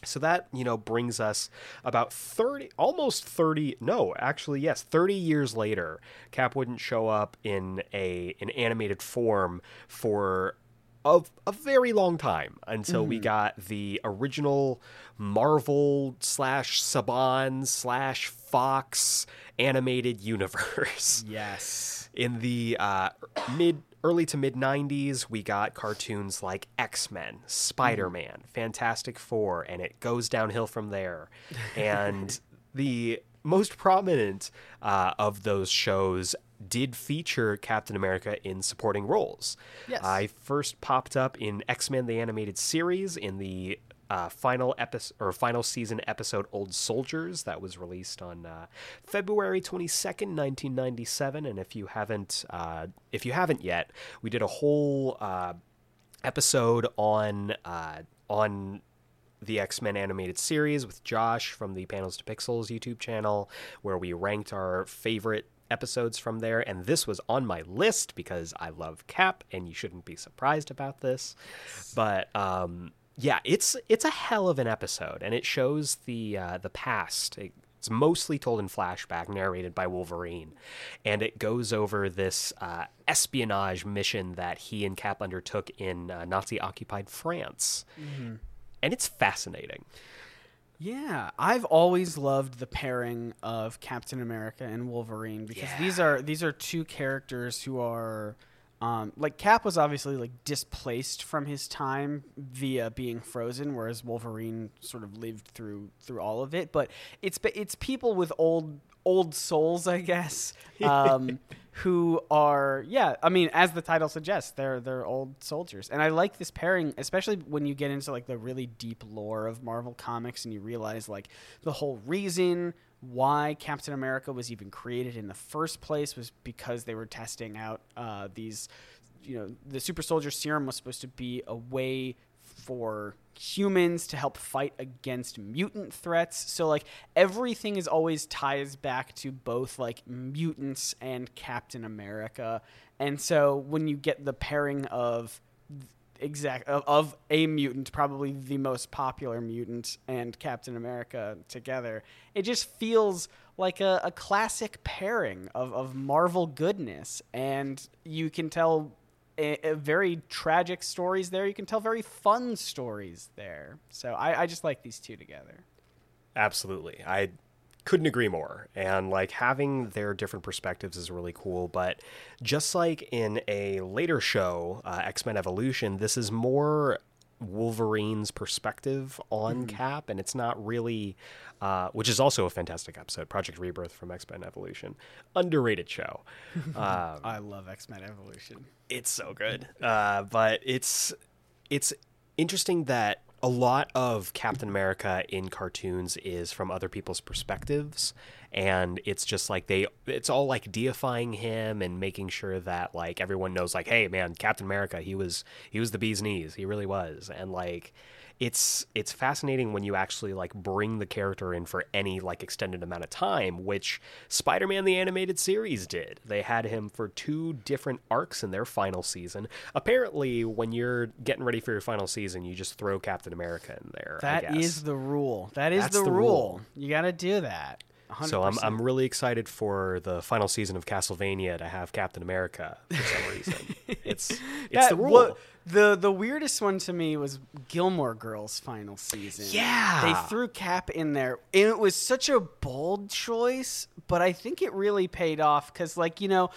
so that, you know, brings us about 30 almost 30 no, actually yes, 30 years later, Cap wouldn't show up in a an animated form for a, a very long time until we got the original Marvel slash Saban slash Fox animated universe. Yes. In the uh, mid early to mid 90s, we got cartoons like X-Men, Spider-Man, Fantastic 4, and it goes downhill from there. And the most prominent uh, of those shows did feature Captain America in supporting roles. Yes. I first popped up in X-Men the animated series in the uh, final episode or final season episode Old Soldiers that was released on uh, February 22nd, 1997 and if you haven't uh, if you haven't yet, we did a whole uh, episode on uh, on the X Men animated series with Josh from the Panels to Pixels YouTube channel, where we ranked our favorite episodes from there. And this was on my list because I love Cap, and you shouldn't be surprised about this. But um, yeah, it's it's a hell of an episode, and it shows the uh, the past. It's mostly told in flashback, narrated by Wolverine, and it goes over this uh, espionage mission that he and Cap undertook in uh, Nazi-occupied France, mm-hmm. and it's fascinating. Yeah, I've always loved the pairing of Captain America and Wolverine because yeah. these are these are two characters who are um, like Cap was obviously like displaced from his time via being frozen, whereas Wolverine sort of lived through through all of it. But it's it's people with old old souls, I guess, um, who are yeah. I mean, as the title suggests, they're they're old soldiers, and I like this pairing, especially when you get into like the really deep lore of Marvel comics, and you realize like the whole reason why Captain America was even created in the first place was because they were testing out uh, these, you know, the super soldier serum was supposed to be a way for humans to help fight against mutant threats. So like everything is always ties back to both like mutants and Captain America. And so when you get the pairing of exact of, of, a mutant, probably the most popular mutant, and Captain America together. It just feels like a, a classic pairing of, of Marvel goodness, and you can tell a, a very tragic stories there. You can tell very fun stories there. So I, I just like these two together. Absolutely, I couldn't agree more. And like having their different perspectives is really cool. But just like in a later show, uh, X Men Evolution, this is more Wolverine's perspective on mm. Cap, and it's not really, uh, which is also a fantastic episode, Project Rebirth from X Men Evolution, underrated show. Um, I love X Men Evolution. It's so good, uh, but it's it's interesting that a lot of Captain America in cartoons is from other people's perspectives and it's just like they it's all like deifying him and making sure that like everyone knows like hey man Captain America he was he was the bee's knees. He really was. And like it's it's fascinating when you actually like bring the character in for any like extended amount of time which spider-man the animated series did. They had him for two different arcs in their final season. Apparently when you're getting ready for your final season you just throw captain america in there That is the rule. That is the, the, rule. rule. You got to do that 100%. So I'm I'm really excited for the final season of Castlevania to have Captain America for some reason. it's it's that, the rule. Well, the the weirdest one to me was Gilmore Girls final season. Yeah. They threw Cap in there. And it was such a bold choice, but I think it really paid off cuz like, you know,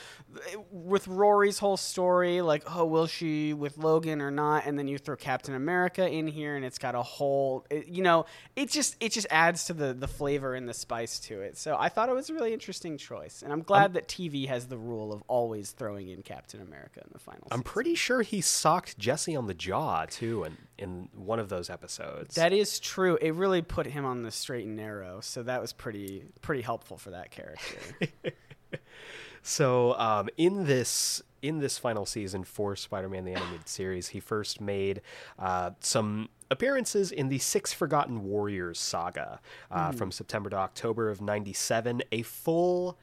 with Rory's whole story, like, oh, will she with Logan or not? And then you throw Captain America in here and it's got a whole it, you know, it just it just adds to the the flavor and the spice to it. So I thought it was a really interesting choice. And I'm glad um, that TV has the rule of always throwing in Captain America in the final I'm season. pretty sure he socked Jesse on the jaw too, in in one of those episodes. That is true. It really put him on the straight and narrow, so that was pretty pretty helpful for that character. so um, in this in this final season for Spider-Man the Animated Series, he first made uh, some appearances in the Six Forgotten Warriors saga uh, mm. from September to October of '97. A full,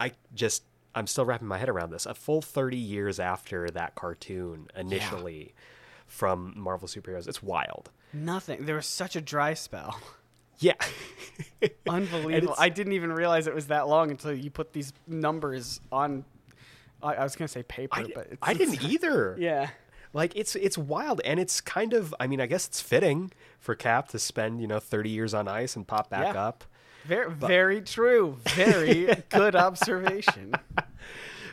I just I'm still wrapping my head around this. A full 30 years after that cartoon initially yeah. from Marvel superheroes. It's wild. Nothing. There was such a dry spell. Yeah. Unbelievable. I didn't even realize it was that long until you put these numbers on I, I was going to say paper, I, but I didn't either. Yeah. Like it's it's wild and it's kind of I mean I guess it's fitting for Cap to spend, you know, 30 years on ice and pop back yeah. up. Very, but, very true. Very good observation.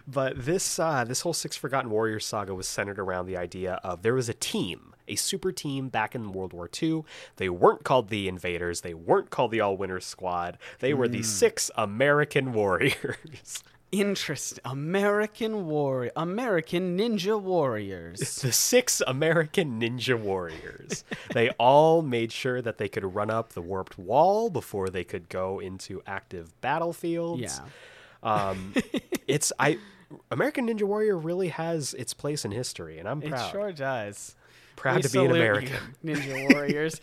But this uh, this whole Six Forgotten Warriors saga was centered around the idea of there was a team, a super team back in World War II. They weren't called the Invaders. They weren't called the All Winners Squad. They were mm. the hmm. Six American Warriors. Interest American Warrior American Ninja Warriors. the six American Ninja Warriors. they all made sure that they could run up the warped wall before they could go into active battlefields. Yeah. Um, it's I American Ninja Warrior really has its place in history, and I'm proud. It sure does. proud We to be an American. Ninja Warriors.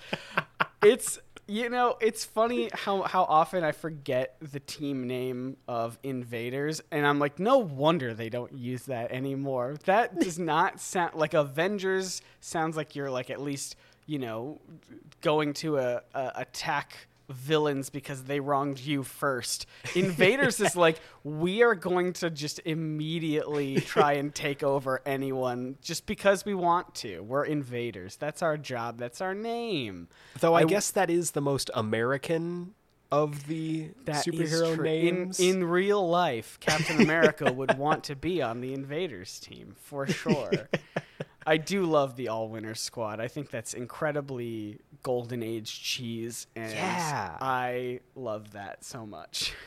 it's you know, it's funny how how often I forget the team name of Invaders, and I'm like, no wonder they don't use that anymore. That does not sound like Avengers. Sounds like you're like at least you know going to a, a attack villains because they wronged you first. Invaders is like we are going to just immediately try and take over anyone just because we want to. We're invaders. That's our job. That's our name. Though I, I- guess that is the most American of the That superhero names. In, in real life, Captain America would want to be on the Invaders team for sure. I do love the All Winners squad. I think that's incredibly golden age cheese, and Yeah. I love that so much.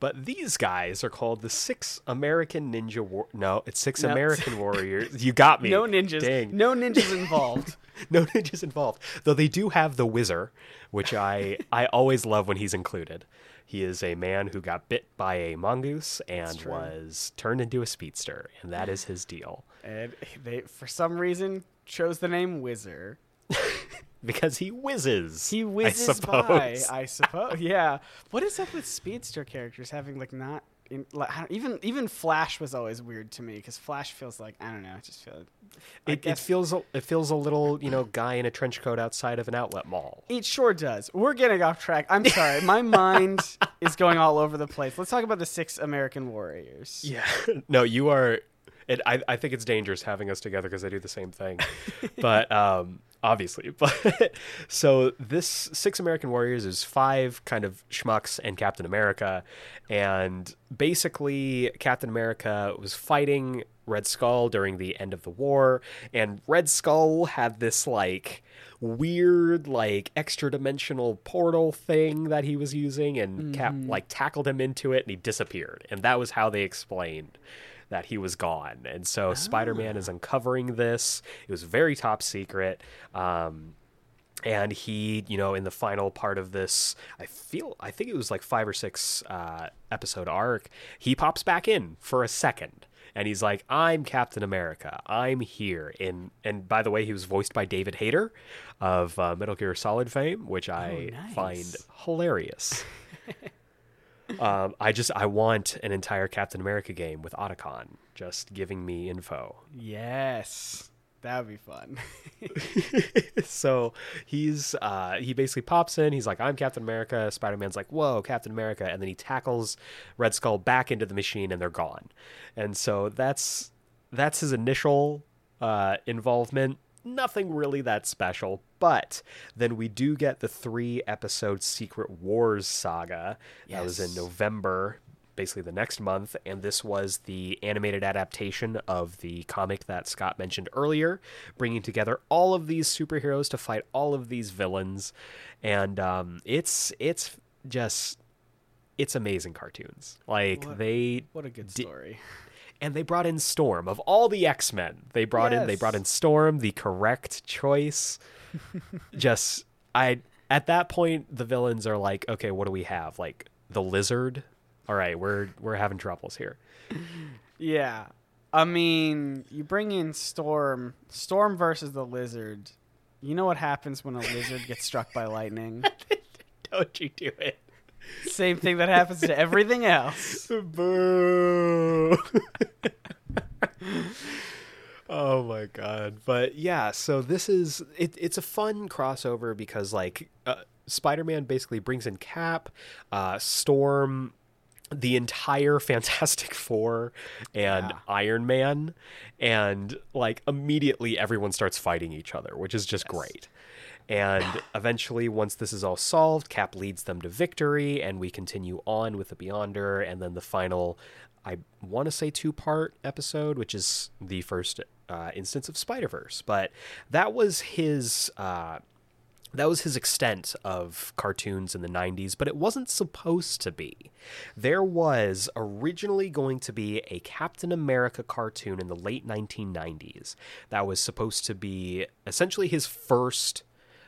But these guys are called the Six American Ninja War. No, it's Six No. American Warriors. You got me. No ninjas. Dang. No ninjas involved. no ninjas involved. Though they do have the Whizzer, which I I always love when he's included. He is a man who got bit by a mongoose and was turned into a speedster, and that is his deal. and they, for some reason, chose the name Whizzer. Because he whizzes. He whizzes I suppose. by. I suppose. Yeah. What is up with speedster characters having like not like, even even Flash was always weird to me because Flash feels like I don't know. I just feel. I it, it feels it feels a little you know guy in a trench coat outside of an outlet mall. It sure does. We're getting off track. I'm sorry. My mind is going all over the place. Let's talk about the six American Warriors. Yeah. no, you are. It, I, I think it's dangerous having us together because I do the same thing. but um, obviously, but so this six American Warriors is five kind of schmucks and Captain America, and basically Captain America was fighting Red Skull during the end of the war, and Red Skull had this like weird like extra dimensional portal thing that he was using and cap mm-hmm. like tackled him into it and he disappeared and that was how they explained that he was gone. And so spider-man is uncovering this. It was very top secret. Um and he you know in the final part of this i feel i think it was like five or six uh, episode arc he pops back in for a second. And he's like i'm captain america. I'm here. And and by the way he was voiced by david hayter of uh, metal gear solid fame which i nice. find hilarious um, i just i want an entire captain america game with otacon just giving me info Yes. That would be fun. so he's uh, he basically pops in. He's like, "I'm Captain America." Spider Man's like, "Whoa, Captain America!" And then he tackles Red Skull back into the machine, and they're gone. And so that's that's his initial uh, involvement. Nothing really that special, but then we do get the three episode Secret Wars saga. That was in November basically the next month, and this was the animated adaptation of the comic that Scott mentioned earlier, bringing together all of these superheroes to fight all of these villains, and um, it's it's just it's amazing cartoons. Like What- they What a good Di- story. and they brought in Storm of all the X Men. They brought in they brought in Storm, the correct choice. Just I at that point the villains are like, okay, what do we have? Like the Lizard. All right, we're we're having troubles here. Yeah. I mean, you bring in Storm, Storm versus the Lizard. You know what happens when a lizard gets struck by lightning? Don't you do it? Same thing that happens to everything else. Boo. oh my god. But yeah, so this is it, it's a fun crossover because like uh, Spider-Man basically brings in Cap, uh, Storm, the entire Fantastic Four and Yeah. Iron Man and like immediately everyone starts fighting each other, which is just great. And eventually, once this is all solved, Cap leads them to victory, and we continue on with the Beyonder, and then the final, I want to say two part episode, which is the first uh, instance of Spider Verse. But that was his uh, that was his extent of cartoons in the 90s, but it wasn't supposed to be. There was originally going to be a Captain America cartoon in the late 1990s that was supposed to be essentially his first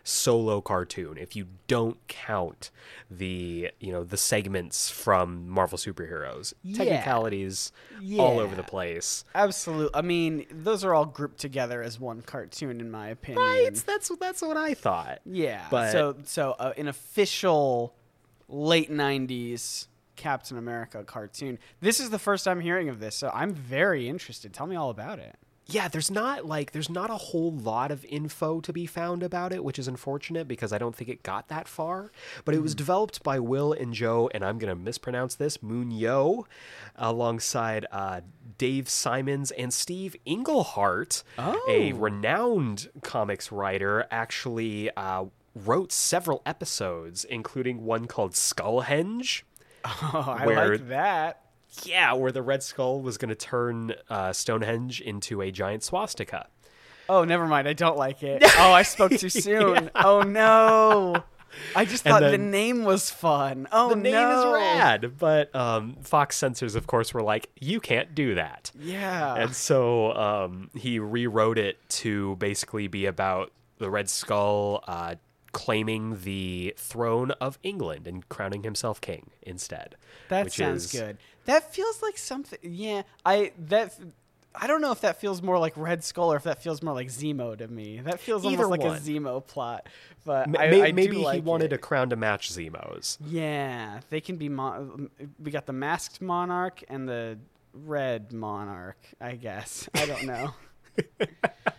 solo cartoon if you don't count the you know the segments from Marvel superheroes technicalities all over the place Absolutely. I mean, those are all grouped together as one cartoon, in my opinion. right that's that's what I thought Yeah. But- so so uh, an official late '90s Captain America cartoon. This is the first I'm hearing of this, so I'm very interested. Tell me all about it. Yeah there's not like there's not a whole lot of info to be found about it which is unfortunate because i don't think it got that far but it was developed by will and joe and i'm going to mispronounce this Munoz, alongside uh, dave simons and steve englehart a Oh. renowned comics writer actually uh, wrote several episodes including one called skullhenge Oh, I Where- like that. Yeah where the red skull was going to turn uh, stonehenge into a giant swastika Oh, never mind. I don't like it. Oh, I spoke too soon. Oh no. I just thought the name was fun. Oh the name no. is rad, but um, Fox censors, of course, were like, "You can't do that," Yeah. and so um, he rewrote it to basically be about the Red Skull uh, claiming the throne of England and crowning himself king instead. That sounds is- good. That feels like something. Yeah, I that. I don't know if that feels more like Red Skull or if that feels more like Zemo to me. That feels almost Either like one. a Zemo plot. But Ma- I, may- I do maybe he wanted it. a crown to match Zemo's. Yeah, they can be. Mon- we got the masked monarch and the red monarch. I guess. I don't know.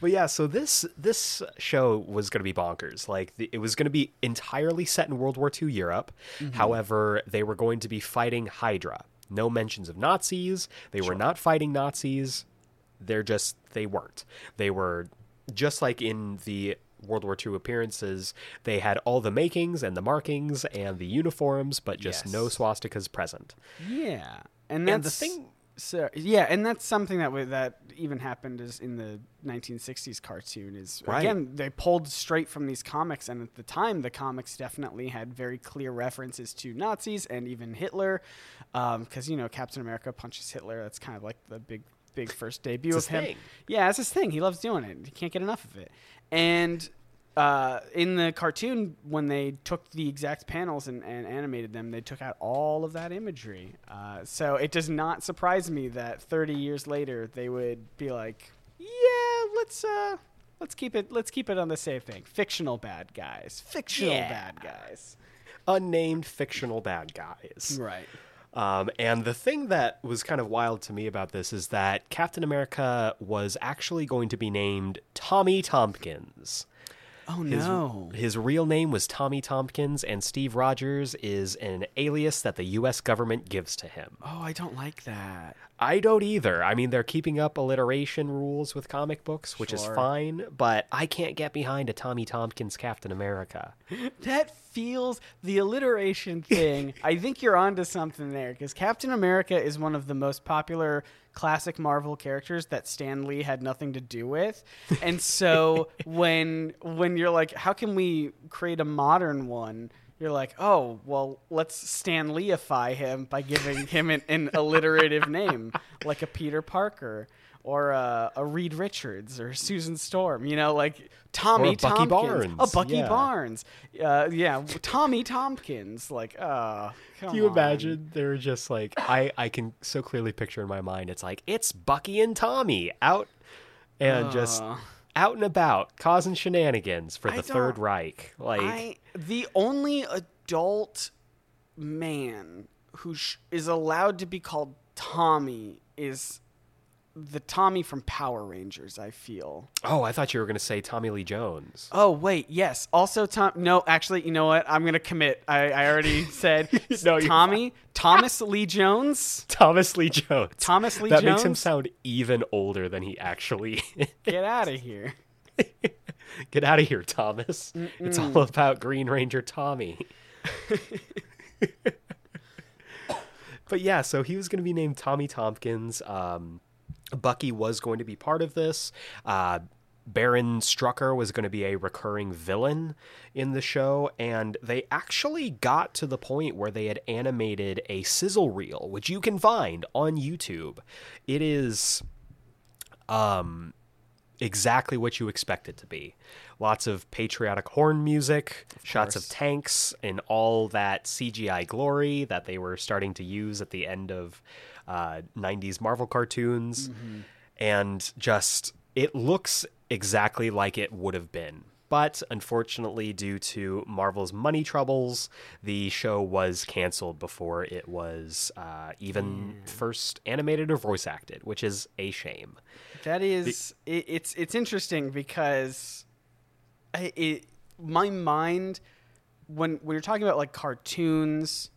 But yeah, so this this show was going to be bonkers. Like the, it was going to be entirely set in World War II Europe. Mm-hmm. However, they were going to be fighting Hydra. No mentions of Nazis. They were not fighting Nazis. They're just they weren't. They were just like in the World War II appearances. They had all the makings and the markings and the uniforms, but just no swastikas present. Yeah, and that's And the thing- So yeah, and that's something that w- that even happened is in the 1960s cartoon. Is Right. again they pulled straight from these comics, and at the time the comics definitely had very clear references to Nazis and even Hitler, um, because you know Captain America punches Hitler. That's kind of like the big big first debut of him. thing. Yeah, it's his thing. He loves doing it. He can't get enough of it. And uh, in the cartoon, when they took the exact panels and, and animated them, they took out all of that imagery. Uh, so it does not surprise me that 30 years later they would be like, "Yeah, let's uh, let's keep it let's keep it on the safe thing. Fictional bad guys. Fictional Yeah. bad guys. Unnamed fictional bad guys. Right. Um, and the thing that was kind of wild to me about this is that Captain America was actually going to be named Tommy Tompkins. Oh His, no. his real name was Tommy Tompkins, and Steve Rogers is an alias that the U.S. government gives to him. Oh, I don't like that. I don't either. I mean, they're keeping up alliteration rules with comic books, which is fine, but I can't get behind a Tommy Tompkins Captain America. That feels the alliteration thing. I think you're onto something there because Captain America is one of the most popular classic Marvel characters that Stan Lee had nothing to do with. And so when when you're like, how can we create a modern one? You're like, oh, well, let's Stan Leeify him by giving him an, an alliterative name, like a Peter Parker or a, a Reed Richards or Susan Storm. You know, like Tommy Or a Bucky Tompkins. Barnes, A Bucky yeah. Barnes. Uh, yeah, Tommy Tompkins. Like, uh, come Can you on. imagine? They're just like I. I can so clearly picture in my mind. It's like it's Bucky and Tommy out and just Uh. out and about causing shenanigans for I the Third don't- Reich. Like I, the only adult man who sh- is allowed to be called Tommy is the Tommy from Power Rangers. I feel. oh, I thought you were gonna say Tommy Lee Jones. Oh wait, yes. Also, Tom. No, actually, you know what? I'm gonna commit. I, I already said No, Tommy Thomas Lee Jones. Thomas Lee Jones. Thomas Lee Jones. that makes him sound even older than he actually. is. Get out of here. Get out of here, Thomas. It's all about Green Ranger Tommy. but yeah, so he was going to be named Tommy Tompkins. Um, Bucky was going to be part of this. Uh, Baron Strucker was going to be a recurring villain in the show, and they actually got to the point where they had animated a sizzle reel, which you can find on YouTube. It is um exactly what you expect it to be. Lots of patriotic horn music, shots of tanks, and all that CGI glory that they were starting to use at the end of uh, 90s Marvel cartoons. And just, it looks exactly like it would have been. But unfortunately, due to Marvel's money troubles, the show was canceled before it was uh, even first animated or voice acted, which is a shame. That is, it, it's it's interesting because I, it my mind when when you're talking about like cartoons,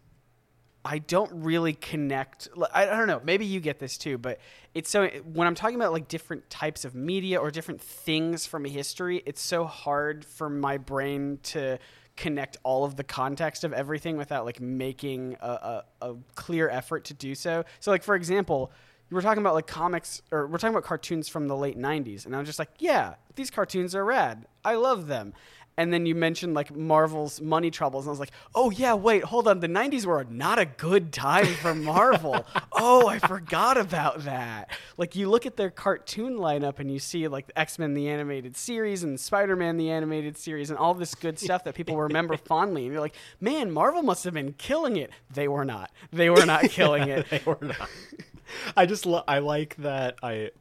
I don't really connect. I, don't know. Maybe you get this too, but it's so when I'm talking about like different types of media or different things from history, it's so hard for my brain to connect all of the context of everything without like making a, a, a clear effort to do so. So, like for example, we're talking about like comics or we're talking about cartoons from the late 90s and I'm just like yeah these cartoons are rad i love them and then you mentioned like marvel's money troubles and i was like oh yeah wait hold on the 90s were not a good time for marvel. Oh i forgot about that. Like you look at their cartoon lineup and you see like x-men the animated series and spider-man the animated series and all this good stuff that people remember fondly and you're like man marvel must have been killing it. They were not. They were not killing it. they were not. I just lo- I like that I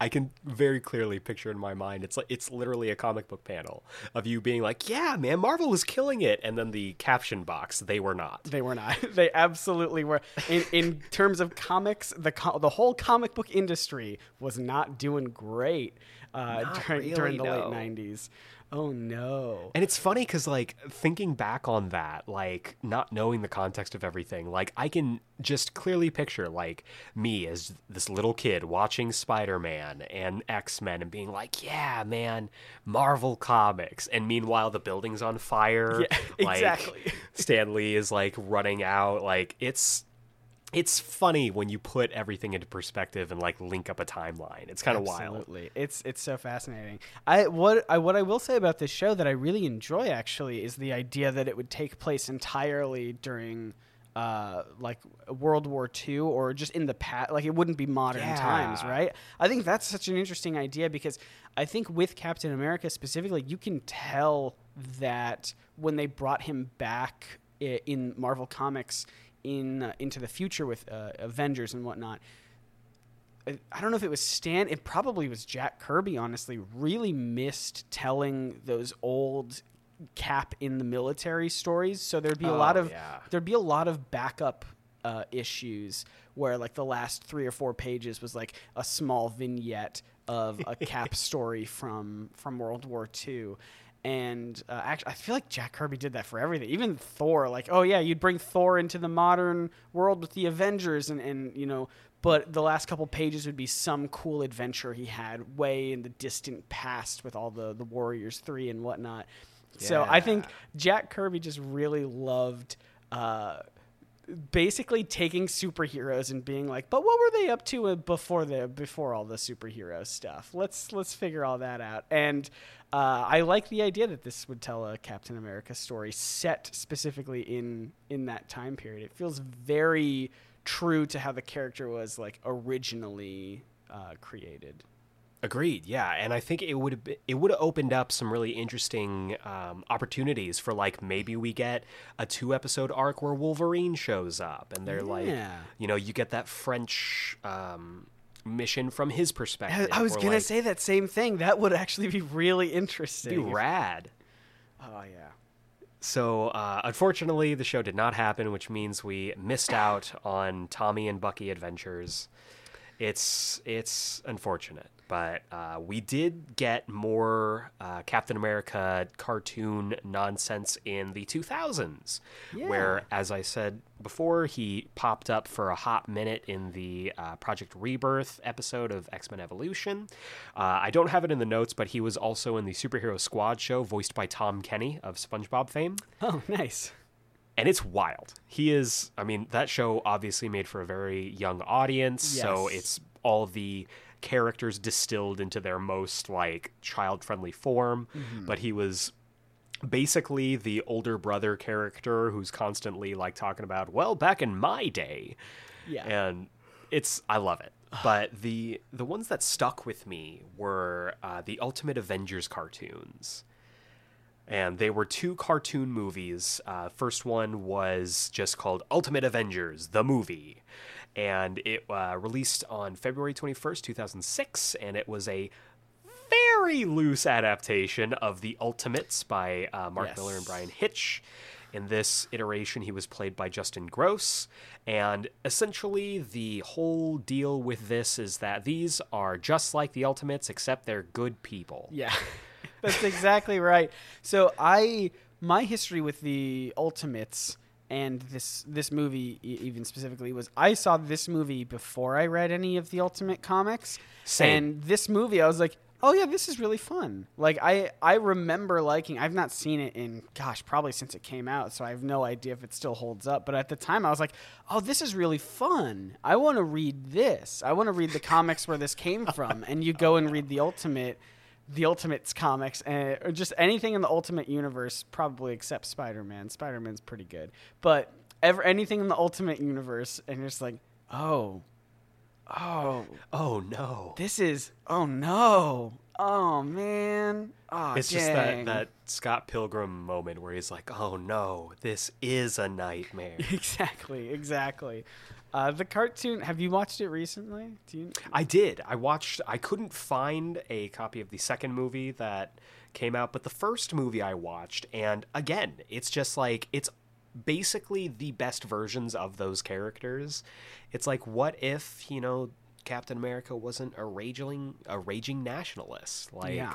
I can very clearly picture in my mind it's like it's literally a comic book panel of you being like, "Yeah, man, Marvel was killing it," and then the caption box, "They were not." They were not. They absolutely were. In in terms of comics, the co- the whole comic book industry was not doing great uh, Not during during the really, late '90s. Oh no! And it's funny because, like, thinking back on that, like, not knowing the context of everything, like, I can just clearly picture, like, me as this little kid watching Spider Man and X Men and being like, yeah, man, Marvel Comics. And meanwhile, the building's on fire. Yeah, like, exactly. Stan Lee is, like, running out. Like, it's. It's funny when you put everything into perspective and like link up a timeline. It's kind of wild. Absolutely, it's it's so fascinating. I what I what I will say about this show that I really enjoy actually is the idea that it would take place entirely during. Uh, like World War II, or just in the past, like it wouldn't be modern Yeah. times, right? I think that's such an interesting idea because I think with Captain America specifically, you can tell that when they brought him back in Marvel Comics in uh, into the future with uh, Avengers and whatnot, I don't know if it was Stan. It probably was Jack Kirby. Honestly, really missed telling those old Cap in the military stories. So there'd be a lot Oh, of yeah. there'd be a lot of backup uh, issues where like the last three or four pages was like a small vignette of a Cap story from from World War II. And uh, actually, I feel like Jack Kirby did that for everything. Even Thor, like, oh yeah, you'd bring Thor into the modern world with the Avengers, and and you know, but the last couple pages would be some cool adventure he had way in the distant past with all the the Warriors three and whatnot. So I think Jack Kirby just really loved. Uh, basically taking superheroes and being like, but what were they up to uh, before the before all the superhero stuff? Let's let's figure all that out. And uh, I like the idea that this would tell a Captain America story set specifically in in that time period. It feels very true to how the character was like originally uh, created. Agreed. Yeah, and I think it would have it would have opened up some really interesting um, opportunities for like maybe we get a two episode arc where Wolverine shows up, and they're like, you know, you get that French um, mission from his perspective. I was gonna like, say that same thing. That would actually be really interesting. be rad. Oh yeah. So, uh, unfortunately, the show did not happen, which means we missed out on Tommy and Bucky adventures. It's it's unfortunate, but uh, we did get more uh, Captain America cartoon nonsense in the 2000s, where, as I said before, he popped up for a hot minute in the uh, Project Rebirth episode of X Men Evolution. Uh, I don't have it in the notes, but he was also in the Superhero Squad show, voiced by Tom Kenny of SpongeBob fame Oh nice. and it's wild. He is, I mean, that show obviously made for a very young audience, so it's all the characters distilled into their most like child-friendly form, but he was basically the older brother character who's constantly like talking about, well, back in my day. Yeah. And it's I love it. But the the ones that stuck with me were uh, the Ultimate Avengers cartoons. And they were two cartoon movies. Uh, first one was just called Ultimate Avengers, the movie. And it uh, released on February 21st, 2006. And it was a very loose adaptation of The Ultimates by uh, Mark Yes. Millar and Bryan Hitch. In this iteration, he was played by Justin Gross. And essentially, the whole deal with this is that these are just like the Ultimates, except they're good people. Yeah, that's exactly right. So I, my history with the Ultimates and this this movie even specifically was I saw this movie before I read any of the Ultimate comics. Same. And this movie, I was like, oh yeah, this is really fun. Like I I remember liking. I've not seen it in gosh probably since it came out, so I have no idea if it still holds up. But at the time, I was like, oh, this is really fun. I want to read this. I want to read the comics where this came from. And you go and read the Ultimate the Ultimates comics and or just anything in the Ultimate universe, probably except Spider Man. Spider Man's pretty good, but ever anything in the Ultimate universe, and you're just like, oh, oh, Oh, no. this is oh no, oh man, oh It's just that, that Scott Pilgrim moment where he's like, oh, no, this is a nightmare. exactly, exactly. Uh, the cartoon. Have you watched it recently? Do you? I did. I watched. I couldn't find a copy of the second movie that came out, but the first movie I watched, and again, it's just like it's basically the best versions of those characters. It's like, what if you know Captain America wasn't a raging a raging nationalist? Like, Yeah.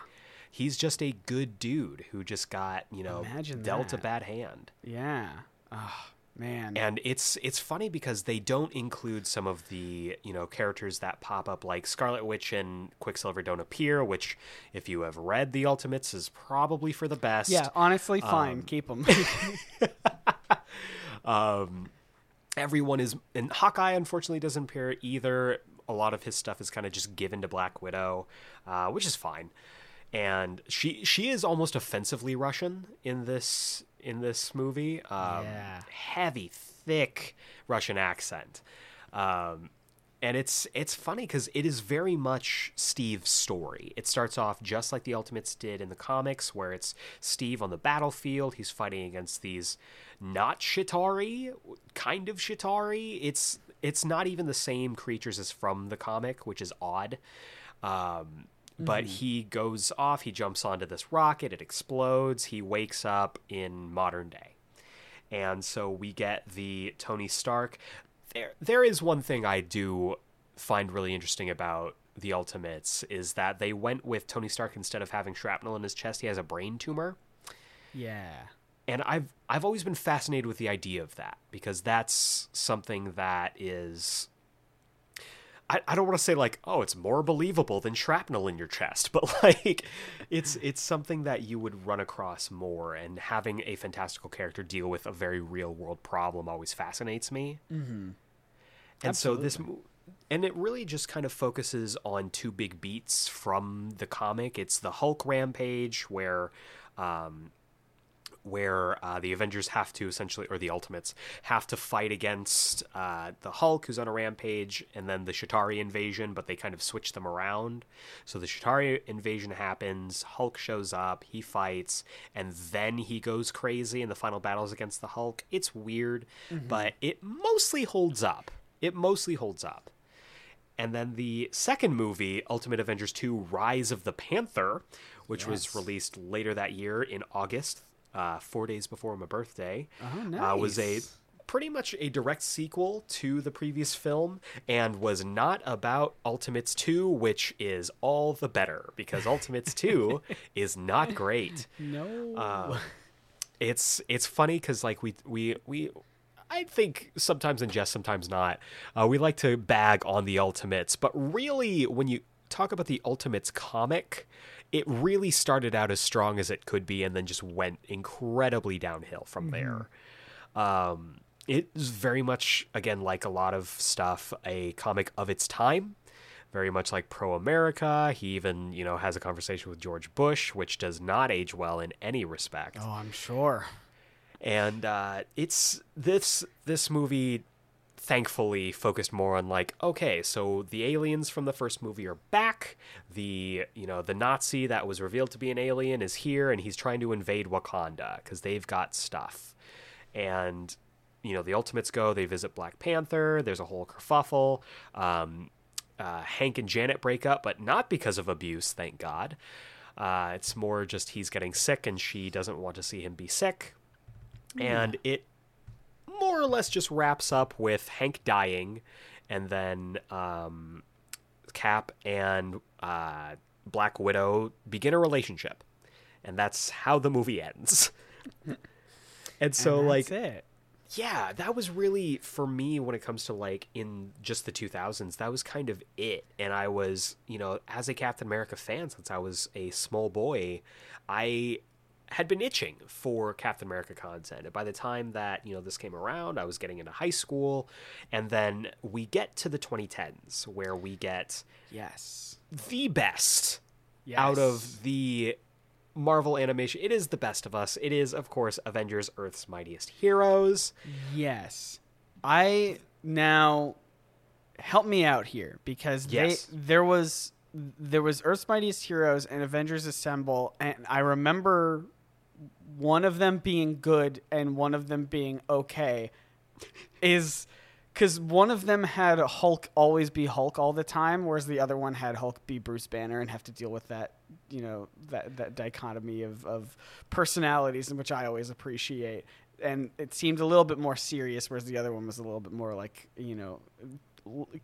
he's just a good dude who just got you know Imagine dealt that. a bad hand. Yeah. Oh man. and it's it's funny because they don't include some of the you know characters that pop up like Scarlet Witch and Quicksilver don't appear, which if you have read the Ultimates is probably for the best. yeah. Honestly, um, fine. Keep them. um, everyone is and Hawkeye unfortunately doesn't appear either. A lot of his stuff is kind of just given to Black Widow, uh, which is fine. And she she is almost offensively Russian in this in this movie. Um, Yeah. Heavy, thick Russian accent. Um, and it's it's funny because it is very much Steve's story. It starts off just like the Ultimates did in the comics, where it's Steve on the battlefield. He's fighting against these not Chitauri, kind of Chitauri. It's it's not even the same creatures as from the comic, which is odd. Um, but mm-hmm. he goes off. He jumps onto this rocket. It explodes. He wakes up in modern day and so we get the Tony Stark. There, there is one thing I do find really interesting about the Ultimates is that they went with Tony Stark instead of having shrapnel in his chest. He has a brain tumor, yeah. and I've I've always been fascinated with the idea of that because that's something that is. I, I don't want to say like oh it's more believable than shrapnel in your chest but like it's it's something that you would run across more and having a fantastical character deal with a very real world problem always fascinates me. Mm-hmm. and so this and it really just kind of focuses on two big beats from the comic. It's the hulk rampage where um, where uh, the Avengers have to essentially, or the Ultimates have to fight against uh, the Hulk, who's on a rampage, and then the Chitauri invasion, but they kind of switch them around. So the Chitauri invasion happens, Hulk shows up, he fights, and then he goes crazy in the final battles against the Hulk. It's weird, but it mostly holds up. It mostly holds up. And then the second movie, Ultimate Avengers 2 Rise of the Panther, which was released later that year in August, uh, four days before my birthday, Oh, uh, was a pretty much a direct sequel to the previous film and was not about Ultimates 2, which is all the better because Ultimates 2 is not great No. Uh, it's it's funny because like we we we I think sometimes in jest, sometimes not. Uh, we like to bag on the Ultimates, but really, when you talk about the Ultimates comic, it really started out as strong as it could be, and then just went incredibly downhill from there. Um, it is very much again like a lot of stuff, a comic of its time. very much like pro America. He even, you know, has a conversation with George Bush, which does not age well in any respect. Oh, I'm sure. And uh, it's this this movie thankfully focused more on like okay so the aliens from the first movie are back. The you know the nazi that was revealed to be an alien is here and he's trying to invade wakanda because they've got stuff. And you know the ultimates go they visit black panther there's a whole kerfuffle. Um, uh, hank and janet break up but not because of abuse thank god. Uh, it's more just he's getting sick and she doesn't want to see him be sick. And it more or less just wraps up with Hank dying, and then um, Cap and uh, Black Widow begin a relationship, and that's how the movie ends. and so, And like, it. yeah, that was really for me when it comes to like in just the 2000s. That was kind of it, and I was, you know, as a Captain America fan since I was a small boy, I had been itching for Captain America content. And by the time that, you know, this came around, I was getting into high school, and then we get to the 2010s where we get Yes. the best yes. out of the Marvel animation. It is the best of us. It is, of course, Avengers Earth's Mightiest Heroes. Yes. I now help me out here because Yes. they there was there was Earth's Mightiest Heroes and Avengers Assemble and I remember one of them being good and one of them being okay is because one of them had Hulk always be Hulk all the time, whereas the other one had Hulk be Bruce Banner and have to deal with that, you know, that that dichotomy of of personalities, which I always appreciate. And it seemed a little bit more serious, whereas the other one was a little bit more like, you know,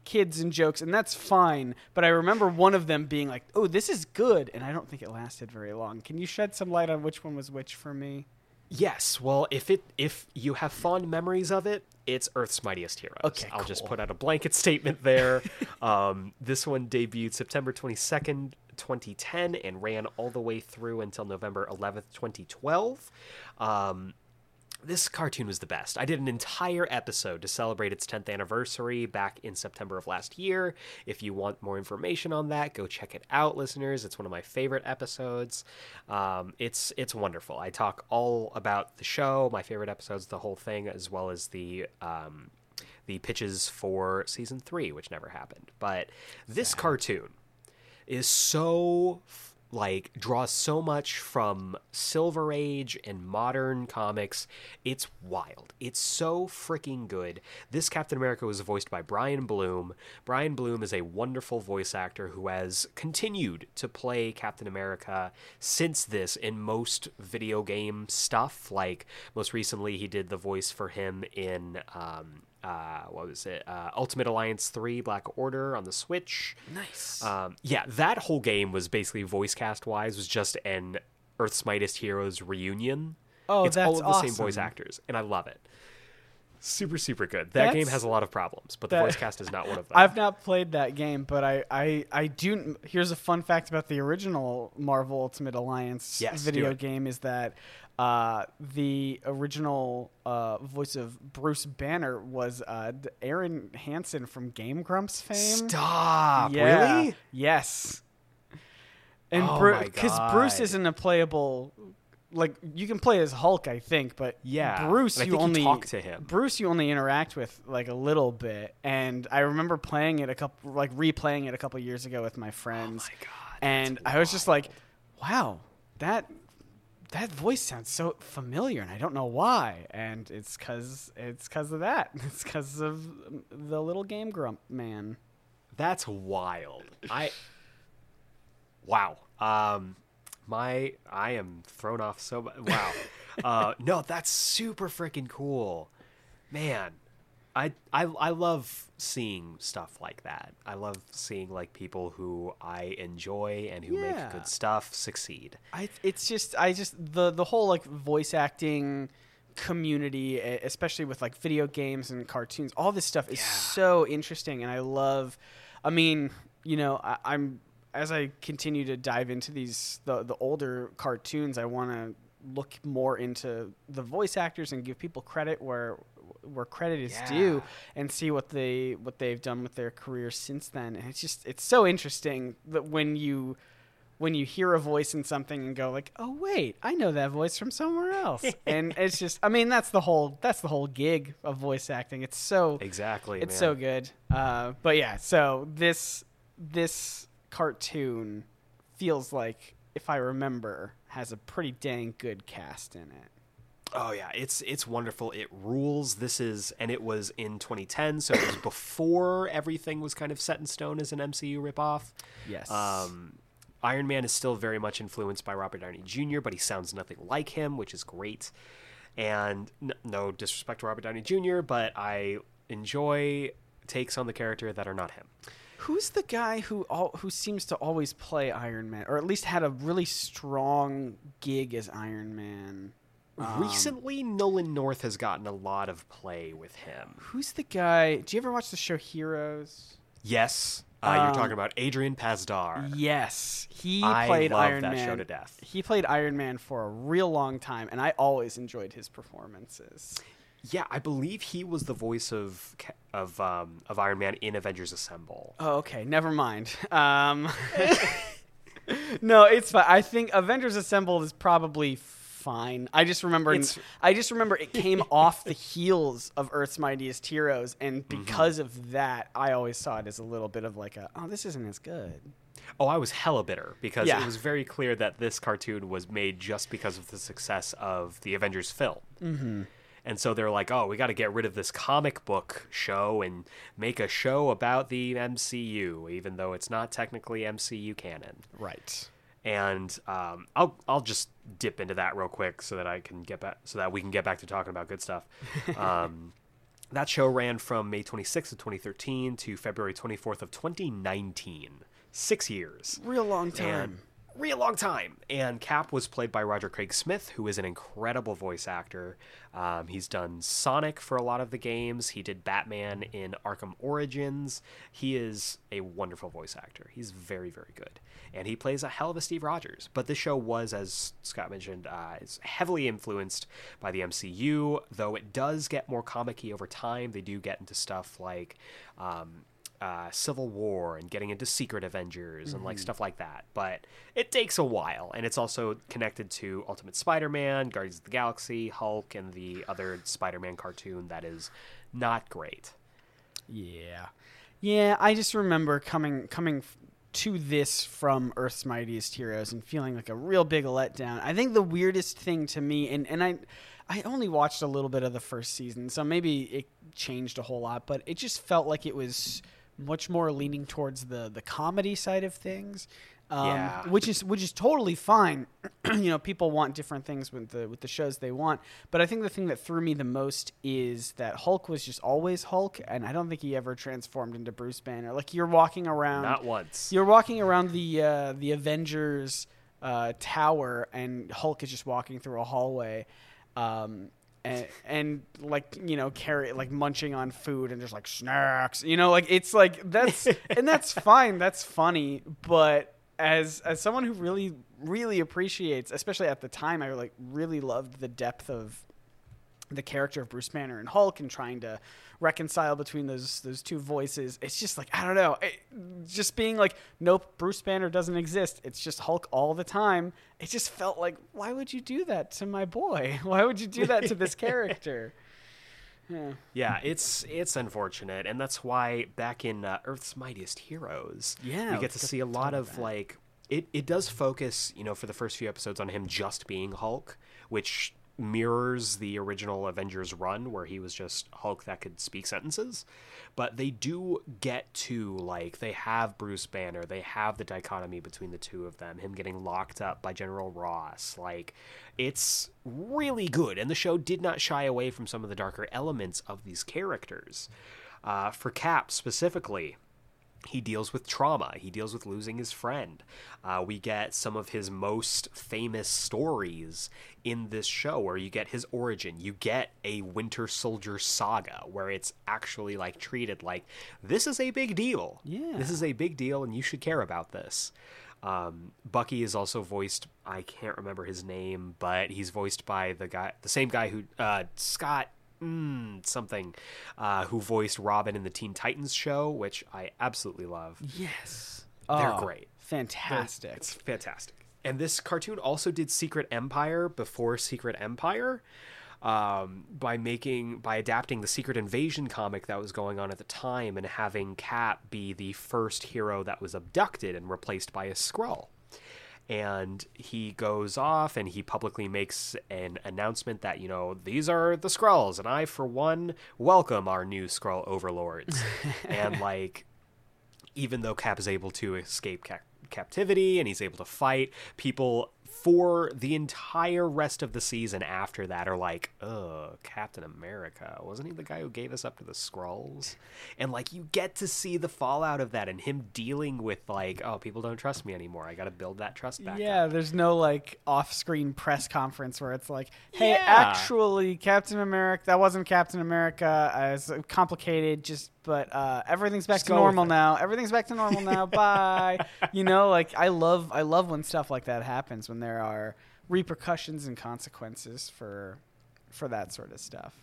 kids and jokes, and that's fine. But I remember one of them being like, "Oh, this is good," and I don't think it lasted very long. Can you shed some light on which one was which for me? Yes, well, if it if you have fond memories of it, it's Earth's Mightiest Heroes. Okay, I'll just put out a blanket statement there. um, this one debuted September 22nd, 2010 and ran all the way through until November 11th, 2012. Um, this cartoon was the best. I did an entire episode to celebrate its 10th anniversary back in September of last year. If you want more information on that, go check it out, listeners. It's one of my favorite episodes. Um, it's it's wonderful. I talk all about the show, my favorite episodes, the whole thing, as well as the um, the pitches for season three, which never happened. But this cartoon is so like draws so much from silver age and modern comics. It's wild. It's so freaking good. This captain america was voiced by brian bloom. Brian bloom is a wonderful voice actor who has continued to play captain america since this in most video game stuff. Like most recently he did the voice for him in um, uh, what was it? Uh, Ultimate Alliance 3 Black Order on the Switch. Nice. Um, yeah, that whole game was basically voice cast wise was just an Earth's Mightiest Heroes reunion. Oh, it's all of the same voice actors, and I love it. Super, super good. That game has a lot of problems, but the that- voice cast is not one of them. I've not played that game, but I, I, I do. Here's a fun fact about the original Marvel Ultimate Alliance Yes, video game: is that uh, the original uh, voice of Bruce Banner was uh, Arin Hanson from Game Grumps fame. Stop! Yeah. Really? Yes. And Oh Bru- because Bruce isn't a playable, like you can play as Hulk, I think, but Yeah, Bruce you think you only talk to him. Bruce you only interact with like a little bit, and I remember playing it a couple, like replaying it a couple years ago with my friends. Oh my God, And I was just like, wow, that that voice sounds so familiar, and I don't know why. And it's cause it's cause of that. It's cause of the little game grump man. That's wild. I wow. Um, my I am thrown off so much. Wow. uh, no, that's super freaking cool, man. I, I I love seeing stuff like that. I love seeing like people who I enjoy and who Yeah. make good stuff succeed. I it's just I just the the whole like voice acting community especially with like video games and cartoons all this stuff is so interesting and I love I mean you know I, I'm as I continue to dive into these the the older cartoons I want to look more into the voice actors and give people credit where where credit is Yeah. due and see what they what they've done with their careers since then. And it's just it's so interesting that when you when you hear a voice in something and go like, "Oh wait, I know that voice from somewhere else." and it's just I mean, that's the whole that's the whole gig of voice acting. It's so Exactly. it's man. so good. Uh, but yeah, so this this cartoon feels like, if I remember, has a pretty dang good cast in it. Oh yeah, it's it's wonderful. It rules. This is and it was in 2010, so it was before everything was kind of set in stone as an MCU ripoff. Yes. Um, Iron Man is still very much influenced by Robert Downey Jr., but he sounds nothing like him, which is great. And n- no disrespect to Robert Downey Jr., but I enjoy takes on the character that are not him. Who's the guy who all, who seems to always play Iron Man, or at least had a really strong gig as Iron Man? Um, Recently, Nolan North has gotten a lot of play with him. Who's the guy? Do you ever watch the show Heroes? Yes, uh, you're Um, talking about Adrian Pasdar. Yes, he I played love Iron that Man show to death. He played Iron Man for a real long time, and I always enjoyed his performances. Yeah, I believe he was the voice of of um, of Iron Man in Avengers Assemble. Oh, okay. Never mind. Um, no, it's fine. I think Avengers Assemble is probably fine. I just remember. It's- I just remember it came off the heels of Earth's Mightiest Heroes, and Mm-hmm. because of that, I always saw it as a little bit of like a, oh, this isn't as good. Oh, I was hella bitter because Yeah. it was very clear that this cartoon was made just because of the success of the Avengers film. Mm-hmm. And so they're like, oh, we got to get rid of this comic book show and make a show about the MCU, even though it's not technically MCU canon. Right. And um, I'll I'll just dip into that real quick so that I can get back so that we can get back to talking about good stuff. Um, that show ran from May 26th of 2013 to February 24th of 2019. Six years. Real long time. And real long time. And Cap was played by Roger Craig Smith, who is an incredible voice actor. Um, he's done Sonic for a lot of the games. He did Batman in Arkham Origins. He is a wonderful voice actor. He's very, very good. And he plays a hell of a Steve Rogers. But this show was, as Scott mentioned, uh, is heavily influenced by the MCU, though it does get more comic over time. They do get into stuff like. Um, uh, Civil War and getting into Secret Avengers and like stuff like that. But it takes a while, and it's also connected to Ultimate Spider-Man, Guardians of the Galaxy, Hulk, and the other Spider-Man cartoon that is not great. Yeah, yeah. I just remember coming coming to this from Earth's Mightiest Heroes and feeling like a real big letdown. I think the weirdest thing to me, and and I. I only watched a little bit of the first season, so maybe it changed a whole lot, but it just felt like it was much more leaning towards the the comedy side of things. Um, Yeah. which is which is totally fine. you know, people want different things with the with the shows they want. But I think the thing that threw me the most is that Hulk was just always Hulk, and I don't think he ever transformed into Bruce Banner. Like you're walking around, Not once. you're walking around the uh, the Avengers uh, tower, and Hulk is just walking through a hallway. Um, and, and like you know carry like munching on food and just like snacks you know like it's like that's and that's fine that's funny but as as someone who really really appreciates especially at the time i like really loved the depth of the character of Bruce Banner and Hulk and trying to reconcile between those those two voices. It's just like I don't know, it, just being like, nope, Bruce Banner doesn't exist. It's just Hulk all the time. It just felt like, why would you do that to my boy? Why would you do that to this character? Yeah. Yeah, it's it's unfortunate, and that's why back in uh, Earth's Mightiest Heroes, Yeah, we get to see a lot of that. like it. It does focus, you know, for the first few episodes on him just being Hulk, which mirrors the original Avengers run where he was just Hulk that could speak sentences. But they do get to like they have Bruce Banner, they have the dichotomy between the two of them, him getting locked up by General Ross. Like it's really good, and the show did not shy away from some of the darker elements of these characters. Uh, for Cap specifically, he deals with trauma. He deals with losing his friend. Uh, we get some of his most famous stories in this show, where you get his origin. You get a Winter Soldier saga, where it's actually like treated like this is a big deal. Yeah. this is a big deal, and you should care about this. Um, Bucky is also voiced. I can't remember his name, but he's voiced by the guy, the same guy who uh, Scott mm, something, uh, who voiced Robin in the Teen Titans show, which I absolutely love. Yes. They're Oh, great. Fantastic. It's fantastic. And this cartoon also did Secret Empire before Secret Empire um, by making by adapting the Secret Invasion comic that was going on at the time and having Cap be the first hero that was abducted and replaced by a Skrull. And he goes off and he publicly makes an announcement that, you know, these are the Skrulls, and I, for one, welcome our new Skrull overlords. and, like, even though Cap is able to escape ca- captivity and he's able to fight, people for the entire rest of the season after that are like, "Ugh, Captain America wasn't he the guy who gave us up to the Skrulls?" And like you get to see the fallout of that and him dealing with like, "Oh, people don't trust me anymore. I got to build that trust back." yeah, up." there's no like off-screen press conference where it's like, "Hey, Yeah. actually, Captain America, that wasn't Captain America. Uh, it's complicated, just but uh, everything's back Just to normal now. Everything's back to normal now. Bye." You know, like I love I love when stuff like that happens when there are repercussions and consequences for for that sort of stuff.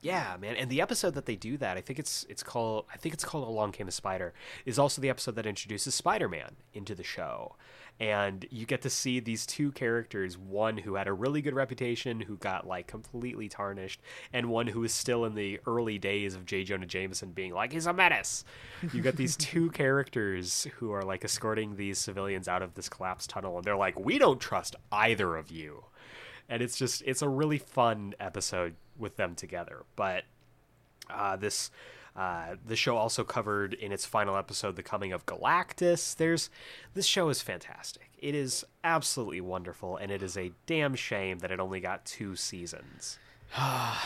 Yeah, man. And the episode that they do that, I think it's it's called I think it's called Along Came a Spider, is also the episode that introduces Spider-Man into the show. And you get to see these two characters, one who had a really good reputation, who got like completely tarnished, and one who is still in the early days of J. Jonah Jameson being like, he's a menace. You got these two characters who are like escorting these civilians out of this collapsed tunnel, and they're like, we don't trust either of you and it's just it's a really fun episode with them together but uh, this uh, the show also covered in its final episode the coming of galactus there's this show is fantastic it is absolutely wonderful and it is a damn shame that it only got two seasons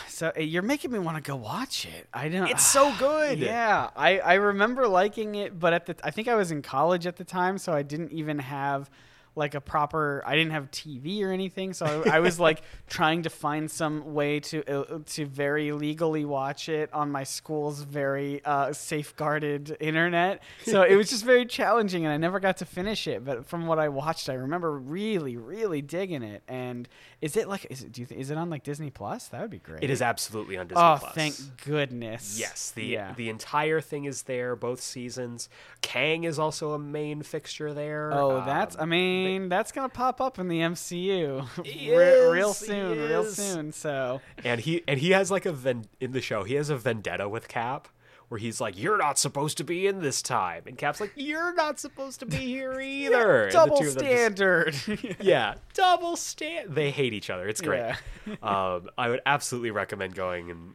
So uh, you're making me want to go watch it. I don't. It's so good. Yeah, I I remember liking it, but at the I think I was in college at the time, so I didn't even have like a proper. I didn't have TV or anything, so I, I was like trying to find some way to uh, to very legally watch it on my school's very uh, safeguarded internet. So it was just very challenging, and I never got to finish it. But from what I watched, I remember really, really digging it. And is it like? Is it? Do you think? Is it on like Disney Plus? That would be great. it is absolutely on disney Oh, Plus. Oh, thank goodness. Yes, the yeah. the entire thing is there, both seasons. Kang is also a main fixture there. Oh, that's. Um, I mean, that's gonna pop up in the MCU Re- real soon, real soon. So and he and he has like a ven- in the show he has a vendetta with cap where he's like you're not supposed to be in this time and cap's like you're not supposed to be here either the double them just- standard. yeah double stand they hate each other it's great Yeah. um, i would absolutely recommend going and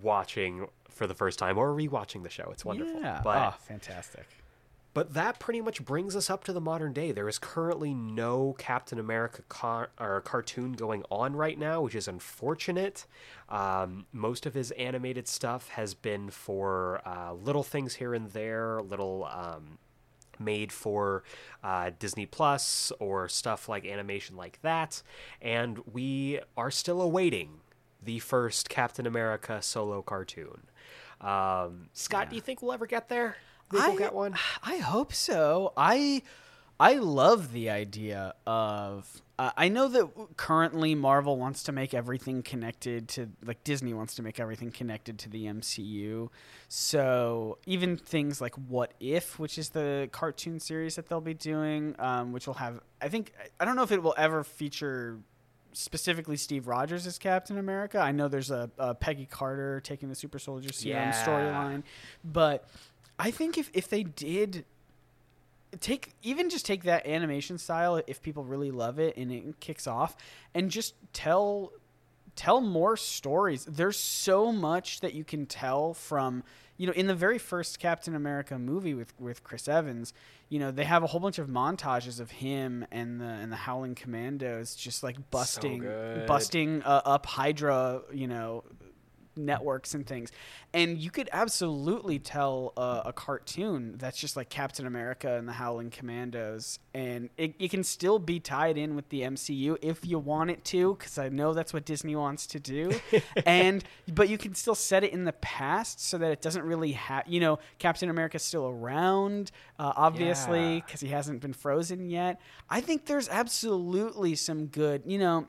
watching for the first time or rewatching the show it's wonderful Yeah. but oh, fantastic. But that pretty much brings us up to the modern day. There is currently no Captain America car- or cartoon going on right now, which is unfortunate. Um, most of his animated stuff has been for uh, little things here and there, little um, made for uh, Disney Plus or stuff like animation like that. And we are still awaiting the first Captain America solo cartoon. Um, Scott, do you think we'll ever get there? Think we'll get one? I hope so. I I love the idea of. Uh, I know that currently Marvel wants to make everything connected to, like Disney wants to make everything connected to the MCU. So even things like What If, which is the cartoon series that they'll be doing, um, which will have, I think, I don't know if it will ever feature specifically Steve Rogers as Captain America. I know there's a, a Peggy Carter taking the Super Soldier Serum Yeah. storyline, but I think if if they did take even just take that animation style if people really love it and it kicks off and just tell tell more stories there's so much that you can tell from you know in the very first captain america movie with with chris evans you know they have a whole bunch of montages of him and the and the howling commandos just like busting good. busting uh, up hydra you know networks and things. And you could absolutely tell uh, a cartoon that's just like Captain America and the Howling Commandos, and it, it can still be tied in with the MCU if you want it to, because I know that's what Disney wants to do. and but you can still set it in the past so that it doesn't really have, you know, Captain America's still around, uh, obviously, Yeah. because he hasn't been frozen yet. I think there's absolutely some good, you know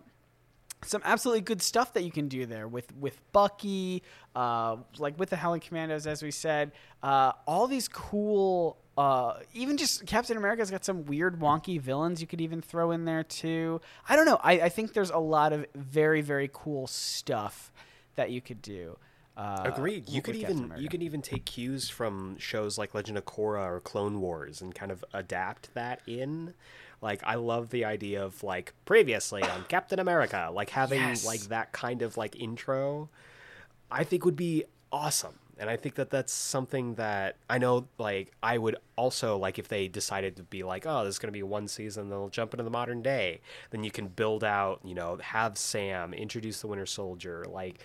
some absolutely good stuff that you can do there with with Bucky, uh, like with the Howling Commandos, as we said. Uh, all these cool, uh, even just Captain America's got some weird, wonky villains you could even throw in there too. I don't know. I, I think there's a lot of very very cool stuff that you could do. Uh, Agreed. You could even you could even take cues from shows like Legend of Korra or Clone Wars and kind of adapt that in. Like I love the idea of like previously on Captain America, like having Yes. like that kind of like intro. I think would be awesome. And I think that that's something that I know like I would also like if they decided to be like, oh, this is going to be one season, they'll jump into the modern day. Then you can build out, you know, have Sam introduce the Winter Soldier, like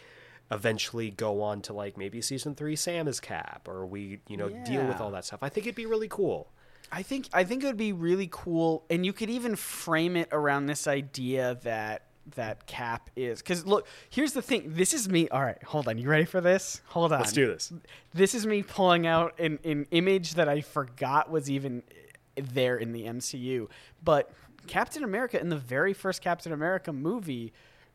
eventually go on to like maybe season 3 Sam is Cap or we, you know, deal with all that stuff. I think it'd be really cool. I think I think it would be really cool, and you could even frame it around this idea that that Cap is. Because look, here's the thing. This is me. All right, hold on. You ready for this? Hold on. Let's do this. This is me pulling out an, an image that I forgot was even there in the MCU. But Captain America in the very first Captain America movie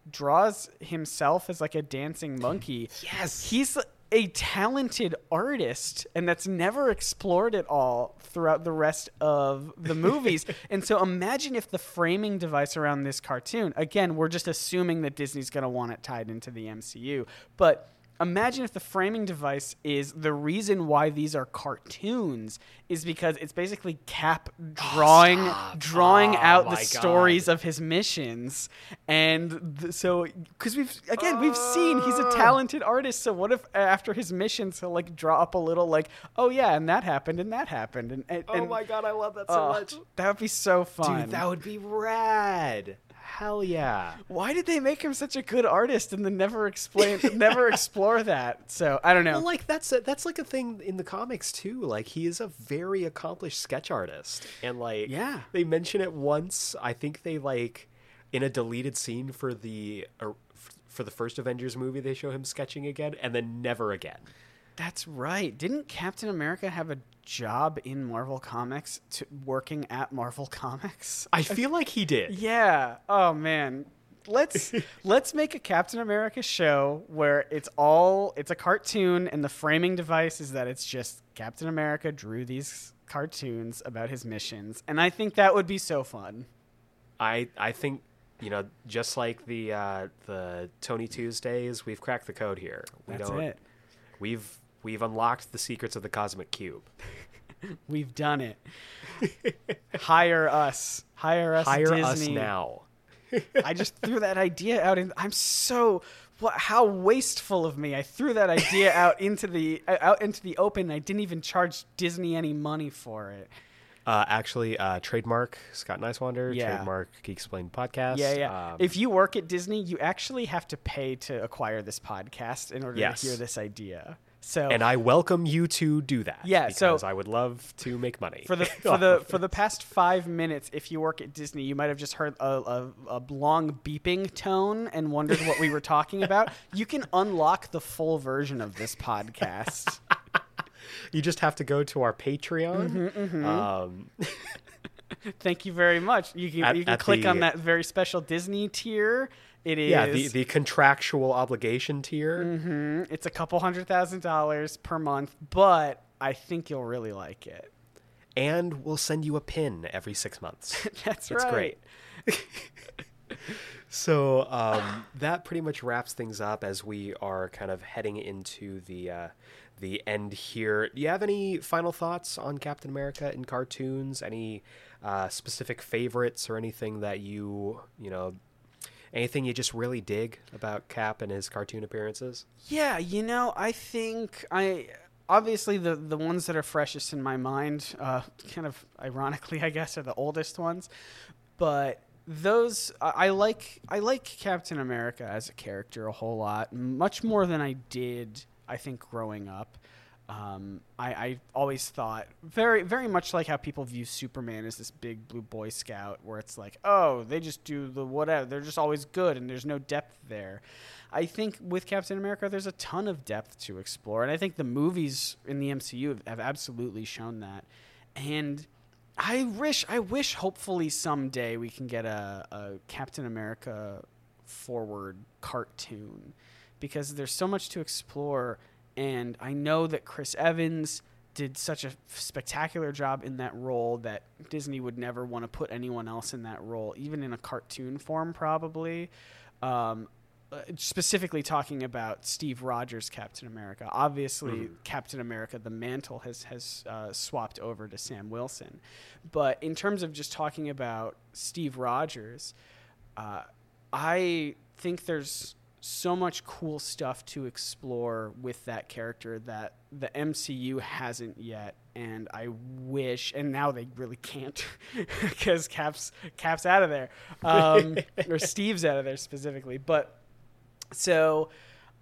draws himself as like a dancing monkey. Yes. He's a talented artist and that's never explored at all throughout the rest of the movies. and so imagine if the framing device around this cartoon, again, we're just assuming that Disney's going to want it tied into the MCU, but imagine if the framing device is the reason why these are cartoons is because it's basically Cap oh, drawing drawing Oh, out the God. stories of his missions and th- so because we've again we've seen he's Oh. a talented artist so what if uh, after his missions he'll like draw up a little like oh yeah and that happened and that happened and, and Oh and- my god, I love that so oh, much. that would be so fun Dude, that would be rad. Hell yeah. why did they make him such a good artist and then never explain never explore that so i don't know Well, like that's a, that's like a thing in the comics too. Like he is a very accomplished sketch artist, and like Yeah. they mention it once. I think they like in a deleted scene for the uh, for the first Avengers movie. They show him sketching again, and then never again. That's right. Didn't Captain America have a job in Marvel Comics to working at Marvel Comics? I feel like he did. Yeah. Oh man. Let's let's make a Captain America show where it's all it's a cartoon and the framing device is that it's just Captain America drew these cartoons about his missions and I think that would be so fun. I I think you know just like the uh, the Tony Tuesdays, we've cracked the code here. We That's don't. it. We've we've unlocked the secrets of the cosmic cube. We've done it. Hire us. Hire us Hire Disney. us now. I just threw that idea out, and I'm so what? How wasteful of me! I threw that idea out into the uh, out into the open. I didn't even charge Disney any money for it. Uh, actually, uh, trademark Scott Niswander, Yeah. trademark Geek Explained podcast. Yeah, yeah. Um, if you work at Disney, you actually have to pay to acquire this podcast in order Yes. to hear this idea. So and I welcome you to do that. Yeah, so- because I would love to make money for the for the for the past five minutes, if you work at Disney, you might have just heard a, a, a long beeping tone and wondered what we were talking about. You can unlock the full version of this podcast. you just have to go to our Patreon. Mm-hmm, Um, Thank you very much. You can At- you can click the- on that very special Disney tier. It is yeah, the the contractual obligation tier. Mhm. it's a couple hundred thousand dollars per month, but I think you'll really like it. and we'll send you a pin every six months. That's It's right. great. so um, that pretty much wraps things up as we are kind of heading into the uh, the end here. Do you have any final thoughts on Captain America in cartoons? Any uh, specific favorites or anything that you you know? Anything you just really dig about Cap and his cartoon appearances? Yeah, you know, I think I obviously the the ones that are freshest in my mind, uh, kind of ironically, I guess, are the oldest ones. But those I, I like. I like Captain America as a character a whole lot, much more than I did. I think growing up. Um, I, I always thought very, very much like how people view Superman as this big blue boy scout, where it's like, oh, they just do the whatever. They're just always good, and there's no depth there. I think with Captain America, there's a ton of depth to explore, and I think the movies in the MCU have, have absolutely shown that. And I wish, I wish, hopefully someday we can get a, a Captain America forward cartoon because there's so much to explore and I know that Chris Evans did such a spectacular job in that role that Disney would never want to put anyone else in that role, even in a cartoon form, probably. Um, uh, specifically talking about Steve Rogers' Captain America. Obviously, Captain America, the mantle has has uh, swapped over to Sam Wilson, but in terms of just talking about Steve Rogers, uh, I think there's so much cool stuff to explore with that character that the MCU hasn't yet and I wish and now they really can't because Cap's Cap's out of there um, or Steve's out of there specifically but so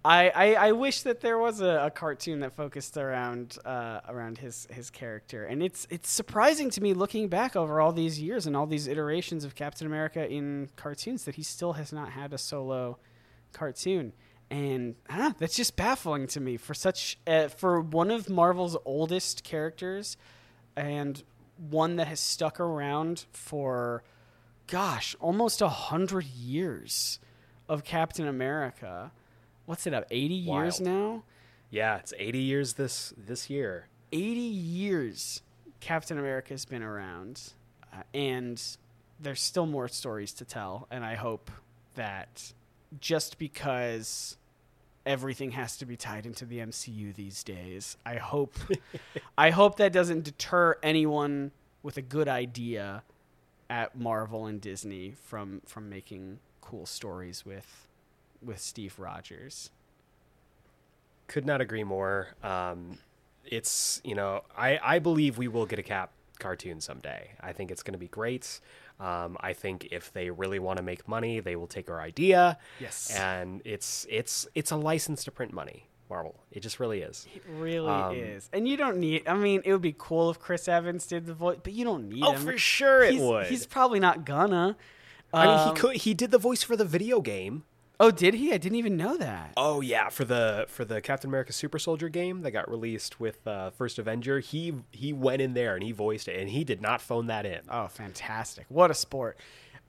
I, I, I wish that there was a, a cartoon that focused around uh, around his his character, and it's it's surprising to me looking back over all these years and all these iterations of Captain America in cartoons that he still has not had a solo cartoon, and I that's just baffling to me for such uh, for one of Marvel's oldest characters, and one that has stuck around for, gosh, almost a hundred years of Captain America. What's it up? Eighty years now. Yeah, it's 80 years this this year. 80 years Captain America's been around, uh, and there's still more stories to tell. And I hope that just because everything has to be tied into the MCU these days, I hope I hope that doesn't deter anyone with a good idea at Marvel and Disney from from making cool stories with with Steve Rogers. Could not agree more. Um, it's you know I I believe we will get a Cap cartoon someday. I think it's going to be great. Um, I think if they really want to make money, they will take our idea. Yes. and it's it's it's a license to print money. Marvel, it just really is. It really Um, is. And you don't need I mean, it would be cool if Chris Evans did the voice, but you don't need Oh, him. for sure it he's, would. He's probably not gonna. I mean, Um, he could. He did the voice for the video game. Oh, did he? I didn't even know that. Oh yeah, for the for the Captain America Super Soldier game that got released with uh, First Avenger, he he went in there and he voiced it, and he did not phone that in. Oh, fantastic. What a sport.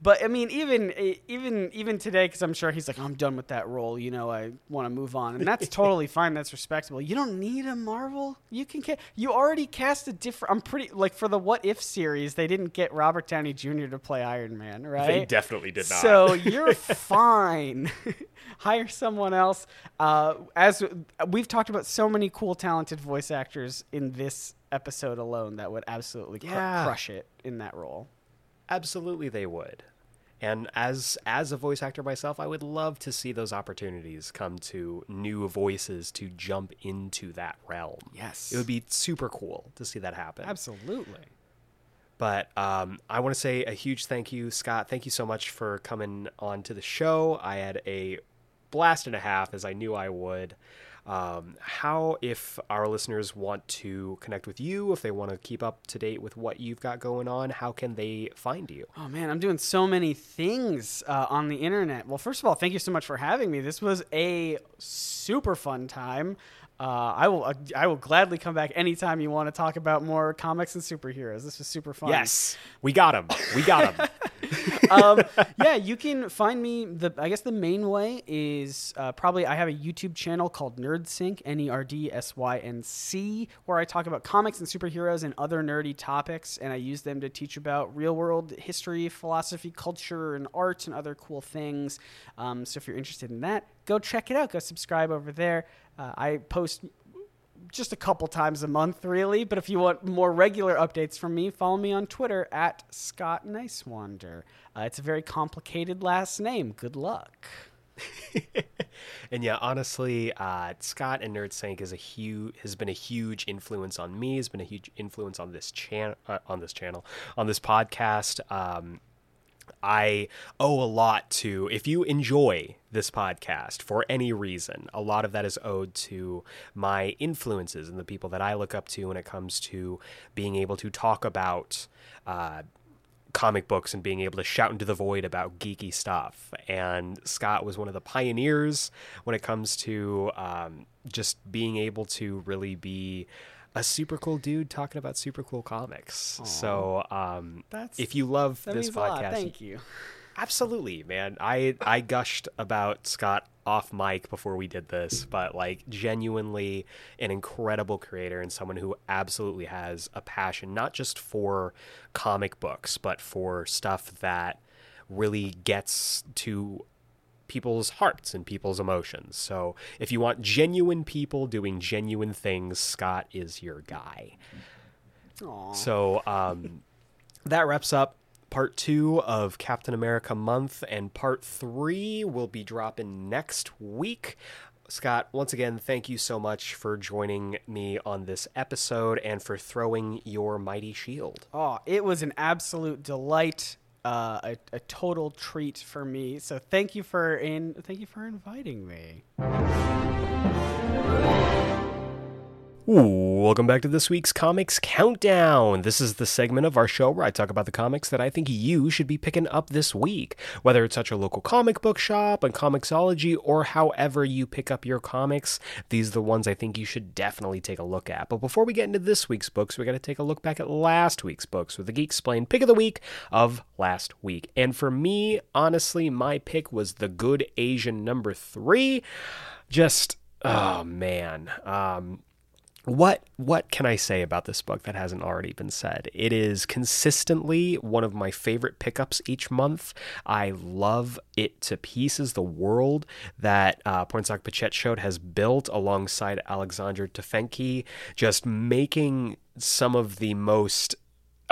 But I mean, even even even today, because I'm sure he's like, I'm done with that role. You know, I want to move on, and that's totally fine. That's respectable. You don't need a Marvel. You can ca- you already cast a different. I'm pretty like for the What If series, they didn't get Robert Downey Jr. to play Iron Man, right? They definitely did not. So you're fine. Hire someone else. Uh, as we've talked about, so many cool, talented voice actors in this episode alone that would absolutely cr- Yeah. crush it in that role. Absolutely, they would. And as as a voice actor myself, I would love to see those opportunities come to new voices to jump into that realm. Yes. it would be super cool to see that happen. Absolutely. But um, I want to say a huge thank you, Scott. Thank you so much for coming on to the show. I had a blast and a half, as I knew I would. Um, how, if our listeners want to connect with you, if they want to keep up to date with what you've got going on, how can they find you? Oh man, I'm doing so many things uh, on the internet. Well, first of all, thank you so much for having me. This was a super fun time. Uh, I will I will gladly come back anytime you want to talk about more comics and superheroes. This was super fun. Yes, we got him. We got him. um, yeah, you can find me. The I guess the main way is uh, probably I have a YouTube channel called NerdSync, N E R D S Y N C, where I talk about comics and superheroes and other nerdy topics, and I use them to teach about real world history, philosophy, culture, and art, and other cool things. Um, so if you're interested in that, go check it out. Go subscribe over there. Uh, I post just a couple times a month, really. But if you want more regular updates from me, follow me on Twitter at Scott Niswander. Uh, it's a very complicated last name. Good luck. and yeah, honestly, uh, Scott and NerdSync is a huge has been a huge influence on me. Has been a huge influence on this channel, uh, on this channel, on this podcast. Um, I owe a lot to if you enjoy this podcast for any reason, a lot of that is owed to my influences and the people that I look up to when it comes to being able to talk about uh, comic books and being able to shout into the void about geeky stuff. And Scott was one of the pioneers when it comes to um, just being able to really be a super cool dude talking about super cool comics. So um, That's- if you love this means a lot. podcast, Thank you. Absolutely, man. I I gushed about Scott off mic before we did this, but like genuinely an incredible creator and someone who absolutely has a passion not just for comic books, but for stuff that really gets to people's hearts and people's emotions. So, if you want genuine people doing genuine things, Scott is your guy. Aw. So um, that wraps up part two of Captain America month, and part three will be dropping next week. Scott, once again, thank you so much for joining me on this episode and for throwing your mighty shield. Oh, it was an absolute delight, uh, a, a total treat for me. So thank you for in thank you for inviting me. Welcome back to this week's Comics Countdown. This is the segment of our show where I talk about the comics that I think you should be picking up this week. Whether it's at your local comic book shop, and Comixology, or however you pick up your comics, these are the ones I think you should definitely take a look at. But before we get into this week's books, we got to take a look back at last week's books with the Geek Explain pick of the week of last week. And for me, honestly, my pick was The Good Asian number three. Just, oh man. Um, what what can I say about this book that hasn't already been said? It is consistently one of my favorite pickups each month. I love it to pieces. The world that uh, Pornsak Pichetshote has built alongside Alexander Tefenkgi, just making some of the most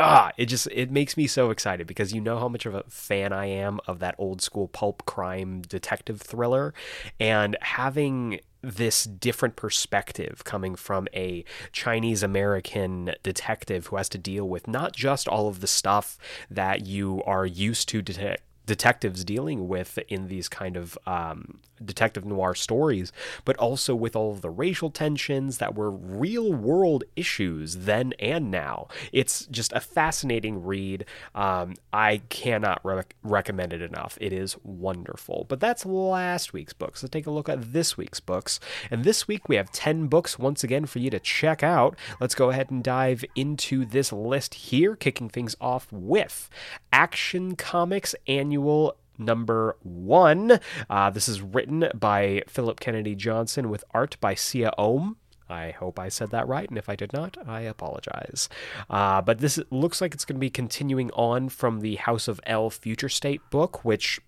ah, it just it makes me so excited because you know how much of a fan I am of that old school pulp crime detective thriller? And having this different perspective coming from a Chinese American detective who has to deal with not just all of the stuff that you are used to detect detectives dealing with in these kind of um, detective noir stories, but also with all of the racial tensions that were real world issues then and now. It's just a fascinating read. Um, I cannot re- recommend it enough. It is wonderful. But that's last week's books. Let's take a look at this week's books. And this week we have 10 books once again for you to check out. Let's go ahead and dive into this list here, kicking things off with Action Comics Annual number one. Uh, this is written by Philip Kennedy Johnson with art by Siya Oum. I hope I said that right, and if I did not, I apologize. Uh, but this looks like it's going to be continuing on from the House of El Future State book, which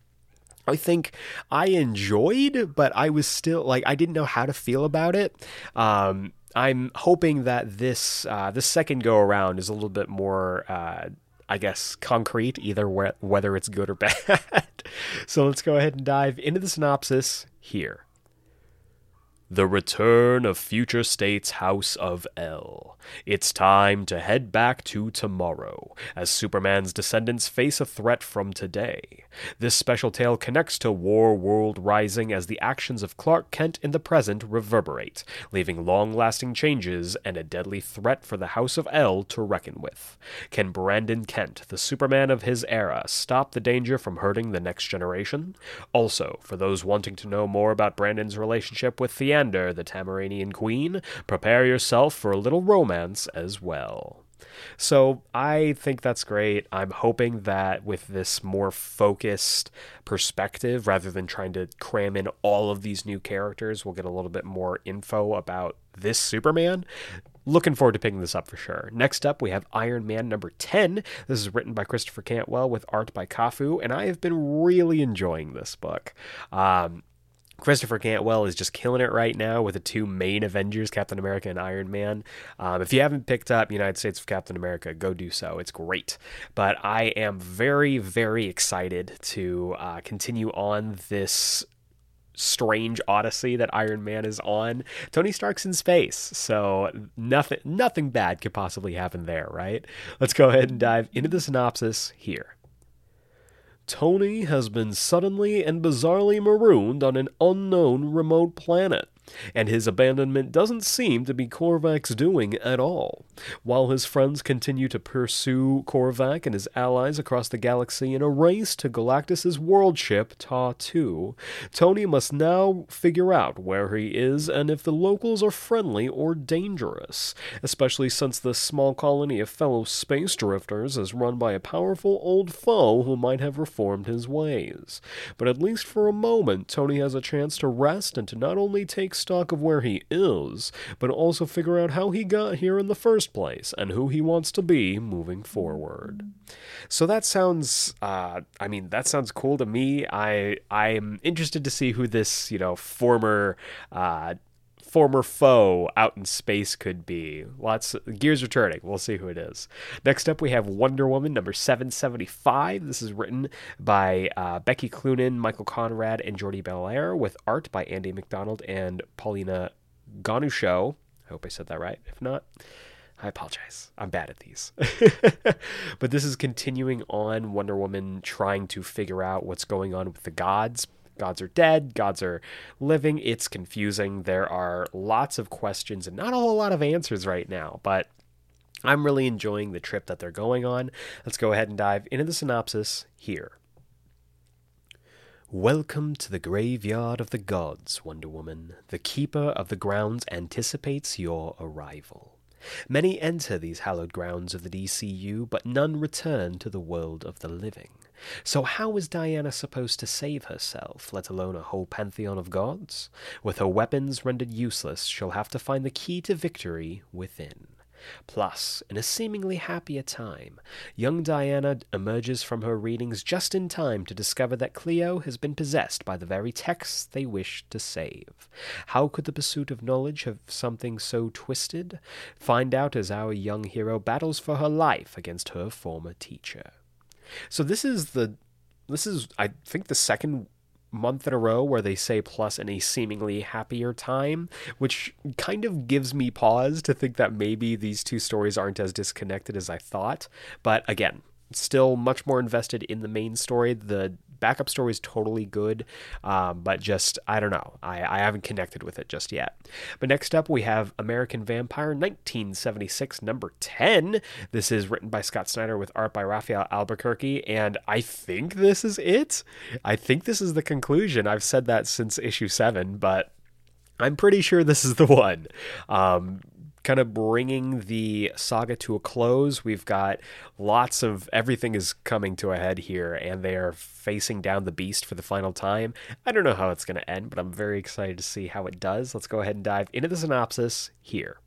I think I enjoyed, but I was still like I didn't know how to feel about it. Um, I'm hoping that this uh, this second go around is a little bit more. Uh, I guess, concrete, either wh- whether it's good or bad. so let's go ahead and dive into the synopsis here. The Return of Future State's House of El. It's time to head back to tomorrow, as Superman's descendants face a threat from today. This special tale connects to Warworld Rising as the actions of Clark Kent in the present reverberate, leaving long lasting changes and a deadly threat for the House of El to reckon with. Can Brandon Kent, the Superman of his era, stop the danger from hurting the next generation? Also, for those wanting to know more about Brandon's relationship with The Tamaranian queen, prepare yourself for a little romance as well. So I think that's great. I'm hoping that with this more focused perspective, rather than trying to cram in all of these new characters, we'll get a little bit more info about this Superman. Looking forward to picking this up for sure. Next up, we have Iron Man number 10. This is written by Christopher Cantwell with art by CAFU, and I have been really enjoying this book. Um, Christopher Cantwell is just killing it right now with the two main Avengers, Captain America and Iron Man. Um, if you haven't picked up United States of Captain America, go do so. It's great. But I am very, very excited to uh, continue on this strange odyssey that Iron Man is on. Tony Stark's in space, so nothing nothing bad could possibly happen there, right? Let's go ahead and dive into the synopsis here. Tony has been suddenly and bizarrely marooned on an unknown remote planet. And his abandonment doesn't seem to be Korvac's doing at all. While his friends continue to pursue Korvac and his allies across the galaxy in a race to Galactus's world ship, Ta 2, Tony must now figure out where he is and if the locals are friendly or dangerous, especially since this small colony of fellow space drifters is run by a powerful old foe who might have reformed his ways. But at least for a moment, Tony has a chance to rest and to not only take stock of where he is, but also figure out how he got here in the first place and who he wants to be moving forward. So that sounds, uh, I mean, that sounds cool to me. I I'm interested to see who this, you know, former. Uh, former foe out in space could be. Lots of, gears returning. We'll see who it is. Next up, we have Wonder Woman number 775. This is written by uh, Becky Cloonan, Michael Conrad, and Jordie Bellaire, with art by Andy MacDonald and Paulina Ganucheau. I hope I said that right. If not, I apologize. I'm bad at these. but this is continuing on Wonder Woman trying to figure out what's going on with the gods, gods are dead, gods are living. It's confusing. There are lots of questions and not a whole lot of answers right now, but I'm really enjoying the trip that they're going on. Let's go ahead and dive into the synopsis here. Welcome to the graveyard of the gods, Wonder Woman. The keeper of the grounds anticipates your arrival. Many enter these hallowed grounds of the DCU, but none return to the world of the living. So, how is Diana supposed to save herself, let alone a whole pantheon of gods? With her weapons rendered useless, she'll have to find the key to victory within. Plus, in a seemingly happier time, young Diana emerges from her readings just in time to discover that Cleo has been possessed by the very texts they wish to save. How could the pursuit of knowledge have something so twisted? Find out as our young hero battles for her life against her former teacher. So this is the this is I think the second month in a row where they say plus in a seemingly happier time, which kind of gives me pause to think that maybe these two stories aren't as disconnected as I thought. But again, still much more invested in the main story. The backup story is totally good, um, but just, I don't know. I, I haven't connected with it just yet. But next up, we have American Vampire 1976, number 10. This is written by Scott Snyder with art by Rafael Albuquerque, and I think this is it. I think this is the conclusion. I've said that since issue 7, but. I'm pretty sure this is the one. Um, kind of bringing the saga to a close. We've got lots of everything is coming to a head here, and they are facing down the beast for the final time. I don't know how it's going to end, but I'm very excited to see how it does. Let's go ahead and dive into the synopsis here.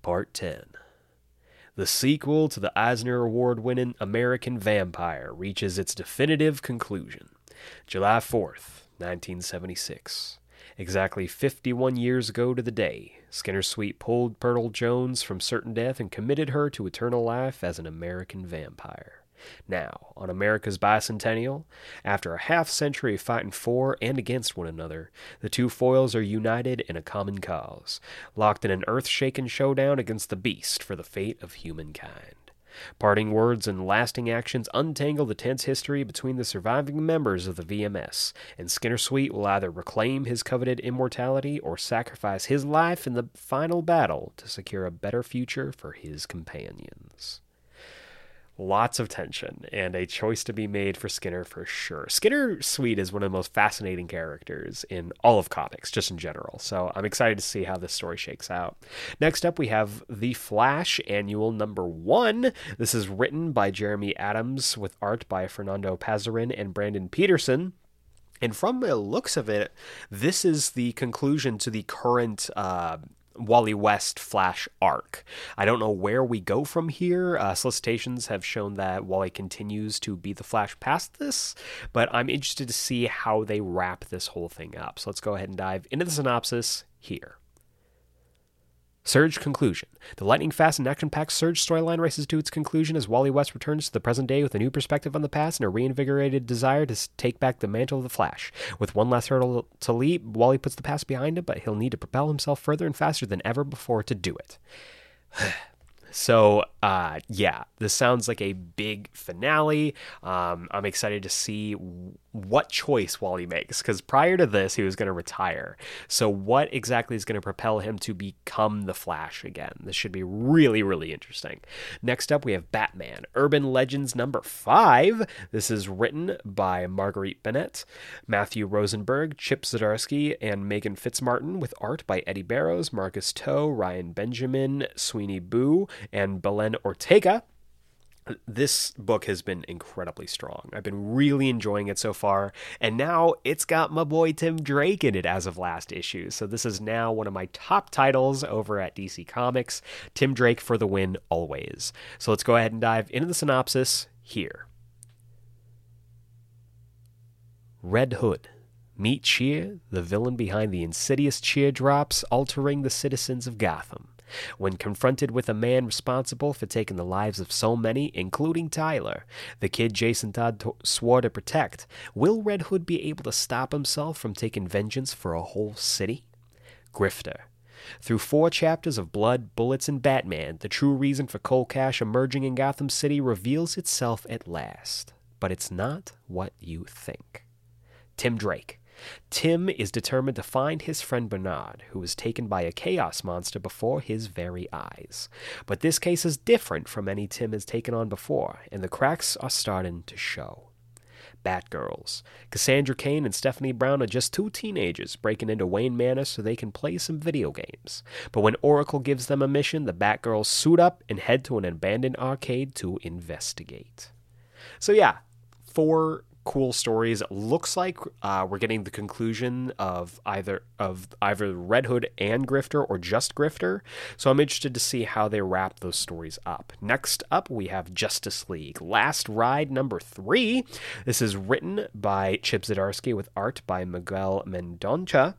Part 10. The sequel to the Eisner Award winning American Vampire reaches its definitive conclusion. July 4th, 1976. Exactly 51 years ago to the day, Skinner Sweet pulled Pearl Jones from certain death and committed her to eternal life as an American vampire. Now, on America's bicentennial, after a half century fighting for and against one another, the two foils are united in a common cause, locked in an earth shaking showdown against the beast for the fate of humankind. Parting words and lasting actions untangle the tense history between the surviving members of the VMS, and Skinner Sweet will either reclaim his coveted immortality or sacrifice his life in the final battle to secure a better future for his companions lots of tension and a choice to be made for Skinner for sure. Skinner Sweet is one of the most fascinating characters in all of comics, just in general. So I'm excited to see how this story shakes out. Next up, we have The Flash Annual Number One. This is written by Jeremy Adams with art by Fernando Pasarin and Brandon Peterson. And from the looks of it, this is the conclusion to the current uh, Wally West Flash arc. I don't know where we go from here. Uh, solicitations have shown that Wally continues to be the Flash past this, but I'm interested to see how they wrap this whole thing up. So let's go ahead and dive into the synopsis here. Surge conclusion. The lightning fast and action packed Surge storyline races to its conclusion as Wally West returns to the present day with a new perspective on the past and a reinvigorated desire to take back the mantle of the Flash. With one last hurdle to leap, Wally puts the past behind him, but he'll need to propel himself further and faster than ever before to do it. So, uh, yeah, this sounds like a big finale. Um, I'm excited to see what choice Wally makes because prior to this he was going to retire. So what exactly is going to propel him to become the Flash again? This should be really really interesting. Next up we have Batman Urban Legends number 5. This is written by Marguerite Bennett, Matthew Rosenberg, Chip Zdarsky and Megan Fitzmartin with art by Eddy Barrows, Marcus To, Ryan Benjamin, Sweeney Boo and Belen Ortega this book has been incredibly strong. I've been really enjoying it so far, and now it's got my boy Tim Drake in it as of last issue. So this is now one of my top titles over at DC Comics. Tim Drake for the win always. So let's go ahead and dive into the synopsis here. Red Hood. Meet Cheer, the villain behind the insidious cheer drops altering the citizens of Gotham. When confronted with a man responsible for taking the lives of so many, including Tyler, the kid Jason Todd t- swore to protect, will Red Hood be able to stop himself from taking vengeance for a whole city? Grifter. Through four chapters of Blood, Bullets, and Batman, the true reason for Cold Cash emerging in Gotham City reveals itself at last. But it's not what you think. Tim Drake. Tim is determined to find his friend Bernard, who was taken by a chaos monster before his very eyes. But this case is different from any Tim has taken on before, and the cracks are starting to show. Batgirls. Cassandra Cain and Stephanie Brown are just two teenagers breaking into Wayne Manor so they can play some video games. But when Oracle gives them a mission, the Batgirls suit up and head to an abandoned arcade to investigate. So, yeah, four cool stories. Looks like uh, we're getting the conclusion of either of either Red Hood and Grifter or just Grifter. So I'm interested to see how they wrap those stories up. Next up, we have Justice League Last Ride number three. This is written by Chip Zdarsky with art by Miguel Mendonca.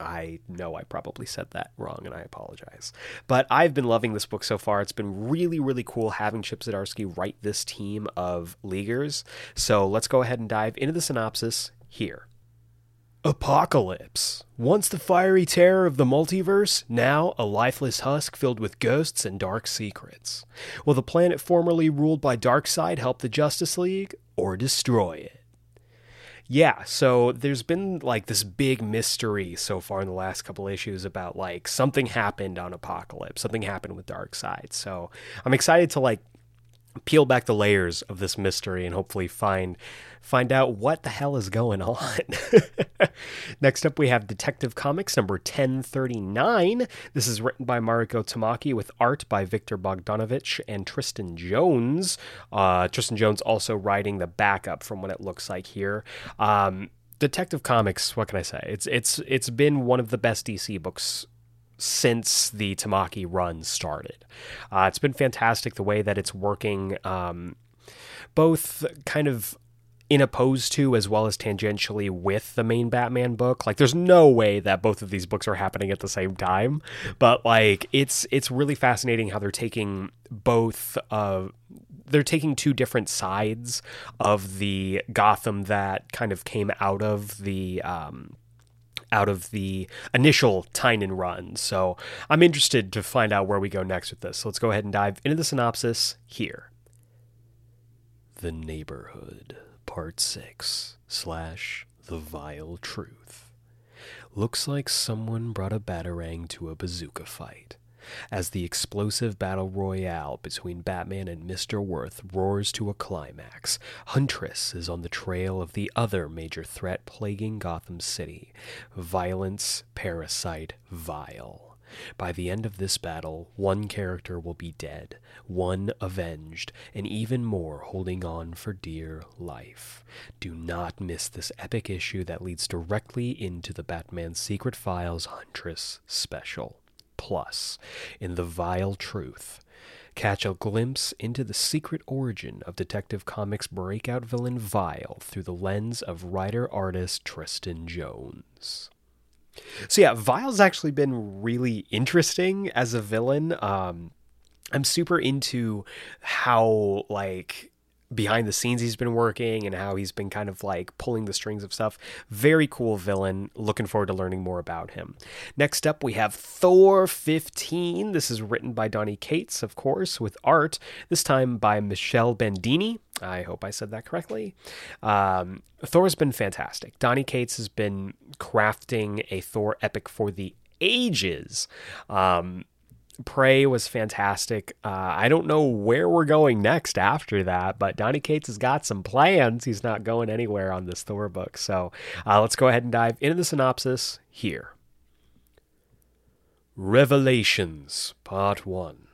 I know I probably said that wrong and I apologize. But I've been loving this book so far. It's been really, really cool having Chip Zdarsky write this team of leaguers. So let's go ahead and dive into the synopsis here. Apocalypse. Once the fiery terror of the multiverse, now a lifeless husk filled with ghosts and dark secrets. Will the planet formerly ruled by Darkseid help the Justice League or destroy it? Yeah, so there's been like this big mystery so far in the last couple issues about like something happened on Apocalypse, something happened with Darkseid. So I'm excited to like peel back the layers of this mystery and hopefully find find out what the hell is going on. Next up, we have Detective Comics number 1039. This is written by Mariko Tamaki with art by Viktor Bogdanovic and Tristan Jones. Uh, Tristan Jones also writing the backup from what it looks like here. Um, Detective Comics, what can I say? It's it's it's been one of the best DC books since the Tamaki run started. Uh, it's been fantastic the way that it's working, um, both kind of in opposed to as well as tangentially with the main Batman book. Like there's no way that both of these books are happening at the same time, but like it's it's really fascinating how they're taking both uh they're taking two different sides of the Gotham that kind of came out of the um out of the initial Tynion run. So I'm interested to find out where we go next with this. So let's go ahead and dive into the synopsis here. The Neighborhood, Part 6, slash The Vile Truth. Looks like someone brought a batarang to a bazooka fight. As the explosive battle royale between Batman and Mr. Worth roars to a climax, Huntress is on the trail of the other major threat plaguing Gotham City violence, parasite, vile. By the end of this battle, one character will be dead, one avenged, and even more holding on for dear life. Do not miss this epic issue that leads directly into the Batman Secret Files Huntress special. Plus, in The Vile Truth, catch a glimpse into the secret origin of Detective Comics' breakout villain Vile through the lens of writer artist Tristan Jones. So yeah, Vile's actually been really interesting as a villain. Um, I'm super into how like behind the scenes he's been working and how he's been kind of like pulling the strings of stuff. Very cool villain. Looking forward to learning more about him. Next up, we have Thor 15. This is written by Donny Cates, of course, with art, this time by Michelle Bandini. I hope I said that correctly. Um, Thor's been fantastic. Donny Cates has been crafting a Thor epic for the ages. Um, Prey was fantastic. Uh, I don't know where we're going next after that, but Donny Cates has got some plans. He's not going anywhere on this Thor book. So uh, let's go ahead and dive into the synopsis here. Revelations, Part 1.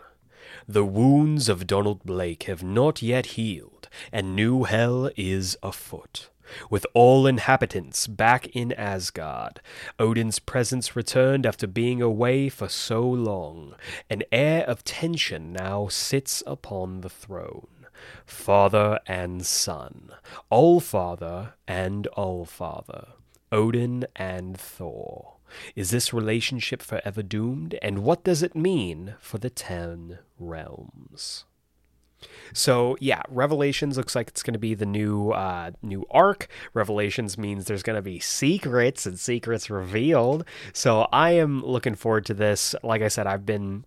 The wounds of Donald Blake have not yet healed, and new hell is afoot. With all inhabitants back in Asgard, Odin's presence returned after being away for so long. An air of tension now sits upon the throne. Father and son, All Father and All Father, Odin and Thor. Is this relationship forever doomed? And what does it mean for the Ten Realms? So yeah, Revelations looks like it's going to be the new uh, new arc. Revelations means there's going to be secrets and secrets revealed. So I am looking forward to this. Like I said, I've been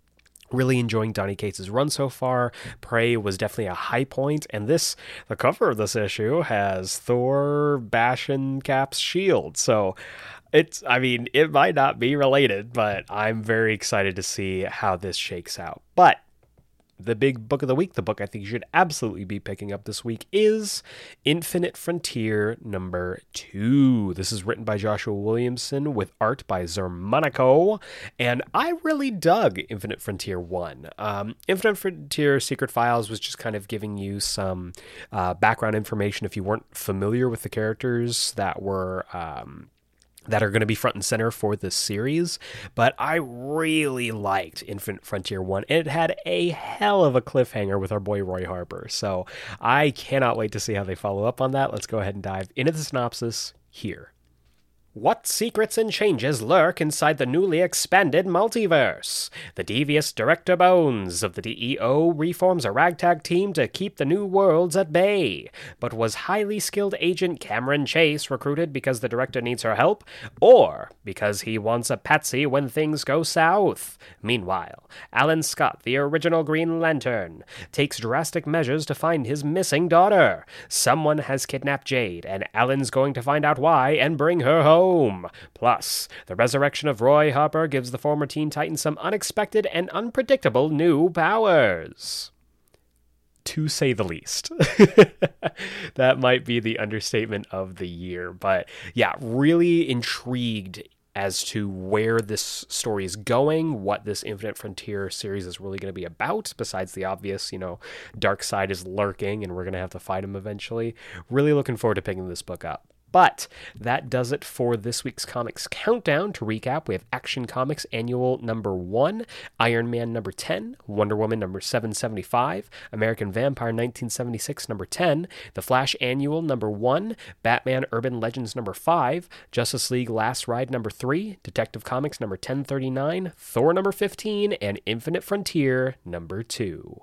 really enjoying Donny Cates' run so far. Prey was definitely a high point, and this the cover of this issue has Thor bashing Cap's shield. So it's I mean, it might not be related, but I'm very excited to see how this shakes out. But the big book of the week, the book I think you should absolutely be picking up this week is Infinite Frontier number two. This is written by Joshua Williamson with art by Xermanico, and I really dug Infinite Frontier one. Um, Infinite Frontier Secret Files was just kind of giving you some uh, background information if you weren't familiar with the characters that were. Um, that are going to be front and center for this series, but I really liked Infinite Frontier 1, and it had a hell of a cliffhanger with our boy Roy Harper. So I cannot wait to see how they follow up on that. Let's go ahead and dive into the synopsis here. What secrets and changes lurk inside the newly expanded multiverse? The devious Director Bones of the DEO reforms a ragtag team to keep the new worlds at bay. But was highly skilled agent Cameron Chase recruited because the director needs her help, or because he wants a patsy when things go south? Meanwhile, Alan Scott, the original Green Lantern, takes drastic measures to find his missing daughter. Someone has kidnapped Jade, and Alan's going to find out why and bring her home home. Plus, the resurrection of Roy Harper gives the former Teen Titan some unexpected and unpredictable new powers. To say the least. that might be the understatement of the year. But yeah, really intrigued as to where this story is going, what this Infinite Frontier series is really going to be about, besides the obvious, you know, Darkseid is lurking and we're going to have to fight him eventually. Really looking forward to picking this book up. But that does it for this week's Comics Countdown. To recap, we have Action Comics Annual number 1, Iron Man number 10, Wonder Woman number 775, American Vampire 1976 number 10, The Flash Annual number 1, Batman Urban Legends number 5, Justice League Last Ride number 3, Detective Comics number 1039, Thor number 15, and Infinite Frontier number 2.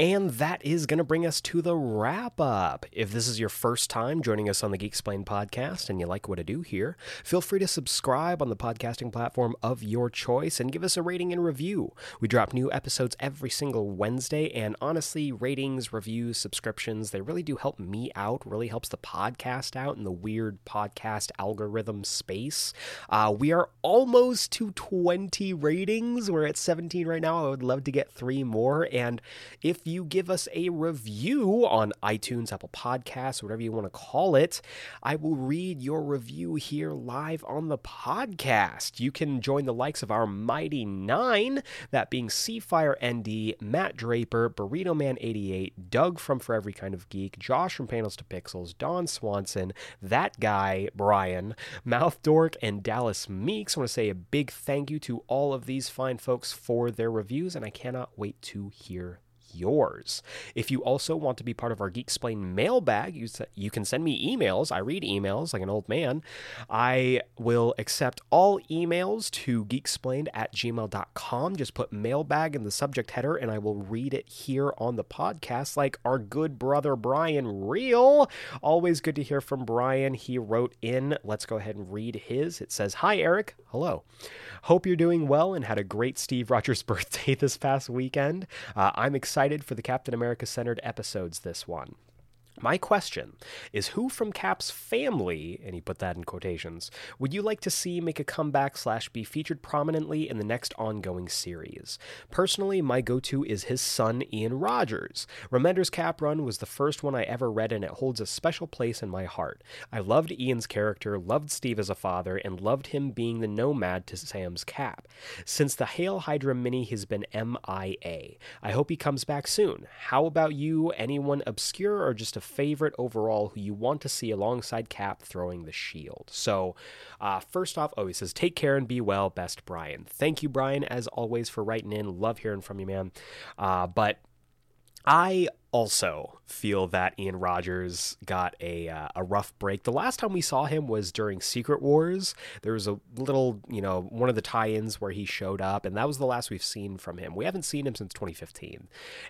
And that is going to bring us to the wrap up. If this is your first time joining us on the Geeksplained podcast and you like what I do here, feel free to subscribe on the podcasting platform of your choice and give us a rating and review. We drop new episodes every single Wednesday, and honestly, ratings, reviews, subscriptions, they really do help me out, really helps the podcast out in the weird podcast algorithm space. Uh, we are almost to 20 ratings. We're at 17 right now. I would love to get three more. And if you give us a review on iTunes, Apple Podcasts, whatever you want to call it, I will read your review here live on the podcast. You can join the likes of our mighty nine, that being Seafire ND, Matt Draper, Burrito Man 88, Doug from For Every Kind of Geek, Josh from Panels to Pixels, Don Swanson, that guy, Brian, Mouth Dork, and Dallas Meeks. I want to say a big thank you to all of these fine folks for their reviews, and I cannot wait to hear yours. If you also want to be part of our Geeksplained mailbag, you, you can send me emails. I read emails like an old man. I will accept all emails to geeksplained at gmail.com. Just put mailbag in the subject header and I will read it here on the podcast like our good brother Brian Real. Always good to hear from Brian. He wrote in. Let's go ahead and read his. It says, Hi, Eric. Hello. Hope you're doing well and had a great Steve Rogers birthday this past weekend. Uh, I'm excited for the Captain America centered episodes this one. My question is who from Cap's family, and he put that in quotations, would you like to see make a comeback slash be featured prominently in the next ongoing series? Personally, my go to is his son, Ian Rogers. Remender's Cap run was the first one I ever read, and it holds a special place in my heart. I loved Ian's character, loved Steve as a father, and loved him being the nomad to Sam's Cap. Since the Hail Hydra mini he's been MIA. I hope he comes back soon. How about you? Anyone obscure or just a favorite overall who you want to see alongside Cap throwing the shield. So, uh, first off, oh, he says, take care and be well. Best, Brian. Thank you, Brian, as always, for writing in. Love hearing from you, man. Uh, but I also feel that Ian Rogers got a uh, a rough break. The last time we saw him was during Secret Wars. There was a little, you know, one of the tie-ins where he showed up, and that was the last we've seen from him. We haven't seen him since 2015,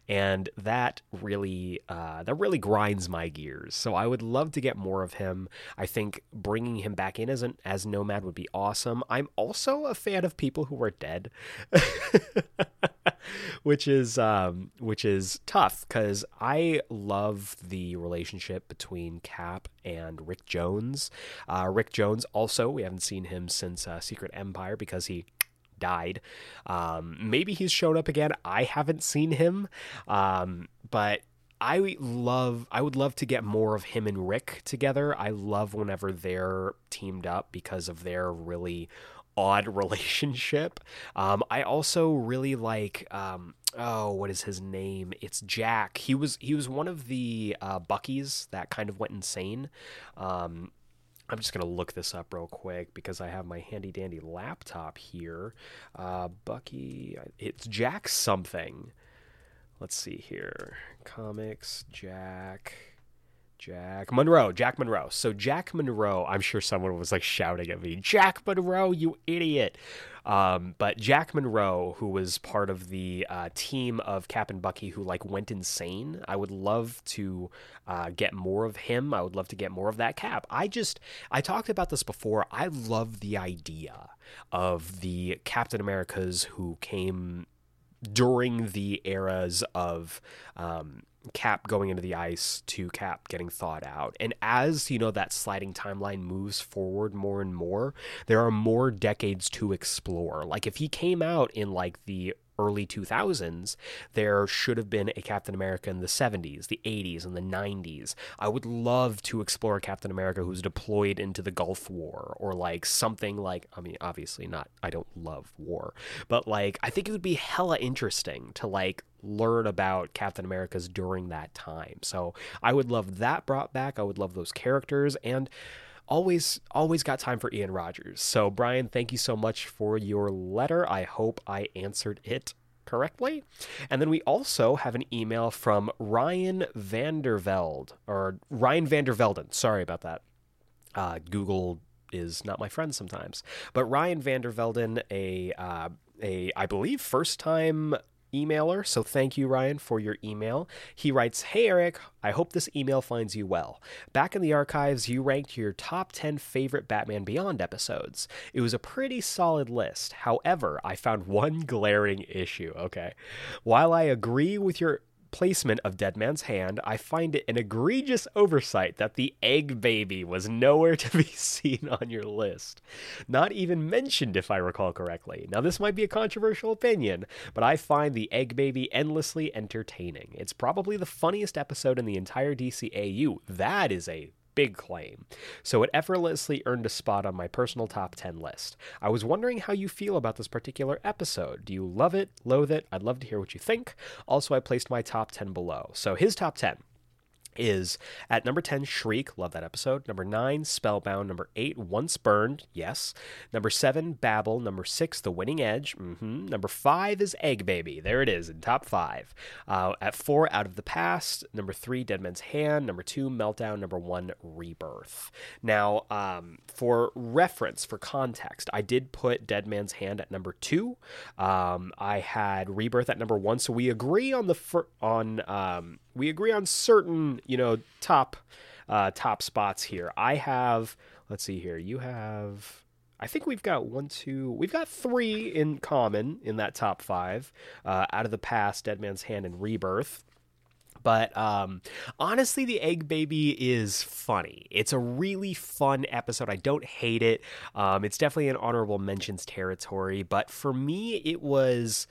and that really uh, that really grinds my gears. So I would love to get more of him. I think bringing him back in as an as Nomad would be awesome. I'm also a fan of people who are dead. which is um, which is tough because I love the relationship between Cap and Rick Jones. Uh, Rick Jones also we haven't seen him since uh, Secret Empire because he died. Um, maybe he's shown up again. I haven't seen him, um, but I love I would love to get more of him and Rick together. I love whenever they're teamed up because of their really odd relationship. Um, I also really like um, oh, what is his name? It's Jack. He was he was one of the uh, Buckies that kind of went insane. Um, I'm just gonna look this up real quick because I have my handy dandy laptop here. Uh, Bucky, it's Jack something. Let's see here. Comics, Jack. Jack Monroe, Jack Monroe. So Jack Monroe, I'm sure someone was like shouting at me, Jack Monroe, you idiot. Um, but Jack Monroe, who was part of the uh, team of Cap and Bucky, who like went insane. I would love to uh, get more of him. I would love to get more of that Cap. I just, I talked about this before. I love the idea of the Captain Americas who came during the eras of um, Cap going into the ice to Cap getting thawed out. And as, you know, that sliding timeline moves forward more and more, there are more decades to explore. Like if he came out in like the early 2000s, there should have been a Captain America in the 70s, the 80s, and the 90s. I would love to explore Captain America who's deployed into the Gulf War or like something like, I mean, obviously not, I don't love war, but like, I think it would be hella interesting to like learn about Captain America's during that time. So I would love that brought back. I would love those characters and always always got time for Ian Rogers. So Brian, thank you so much for your letter. I hope I answered it correctly. And then we also have an email from Ryan Vanderveld or Ryan Vandervelden. Sorry about that. Uh, Google is not my friend sometimes. But Ryan Vandervelden, a uh, a I believe first time emailer. So thank you, Ryan, for your email. He writes Hey, Eric, I hope this email finds you well. Back in the archives, you ranked your top 10 favorite Batman Beyond episodes. It was a pretty solid list. However, I found one glaring issue. Okay. While I agree with your placement of Dead Man's Hand, I find it an egregious oversight that the egg baby was nowhere to be seen on your list. Not even mentioned, if I recall correctly. Now, this might be a controversial opinion, but I find the egg baby endlessly entertaining. It's probably the funniest episode in the entire DCAU. That is a big claim. So it effortlessly earned a spot on my personal top 10 list. I was wondering how you feel about this particular episode. Do you love it, loathe it? I'd love to hear what you think. Also, I placed my top 10 below. So his top 10 is at number 10 shriek. Love that episode. Number 9 spellbound. Number 8 once burned. Yes. Number 7 babel. Number 6 the winning edge. Mm-hmm. number 5 is egg baby. There it is in top 5 uh, at 4 out of the past. Number 3 dead man's hand. Number 2 meltdown. Number 1 rebirth. Now um, for reference for context i did put dead man's hand at number 2 um, i had rebirth at number 1 so we agree on the fir- on um, we agree on certain, you know, top uh, top spots here. I have, let's see here. You have I think we've got one, two, we've got three in common in that top five. Uh, Out of the Past, Dead Man's Hand, and Rebirth. But um, honestly, the Egg Baby is funny. It's a really fun episode. I don't hate it. Um, it's definitely an honorable mentions territory. But for me, it was.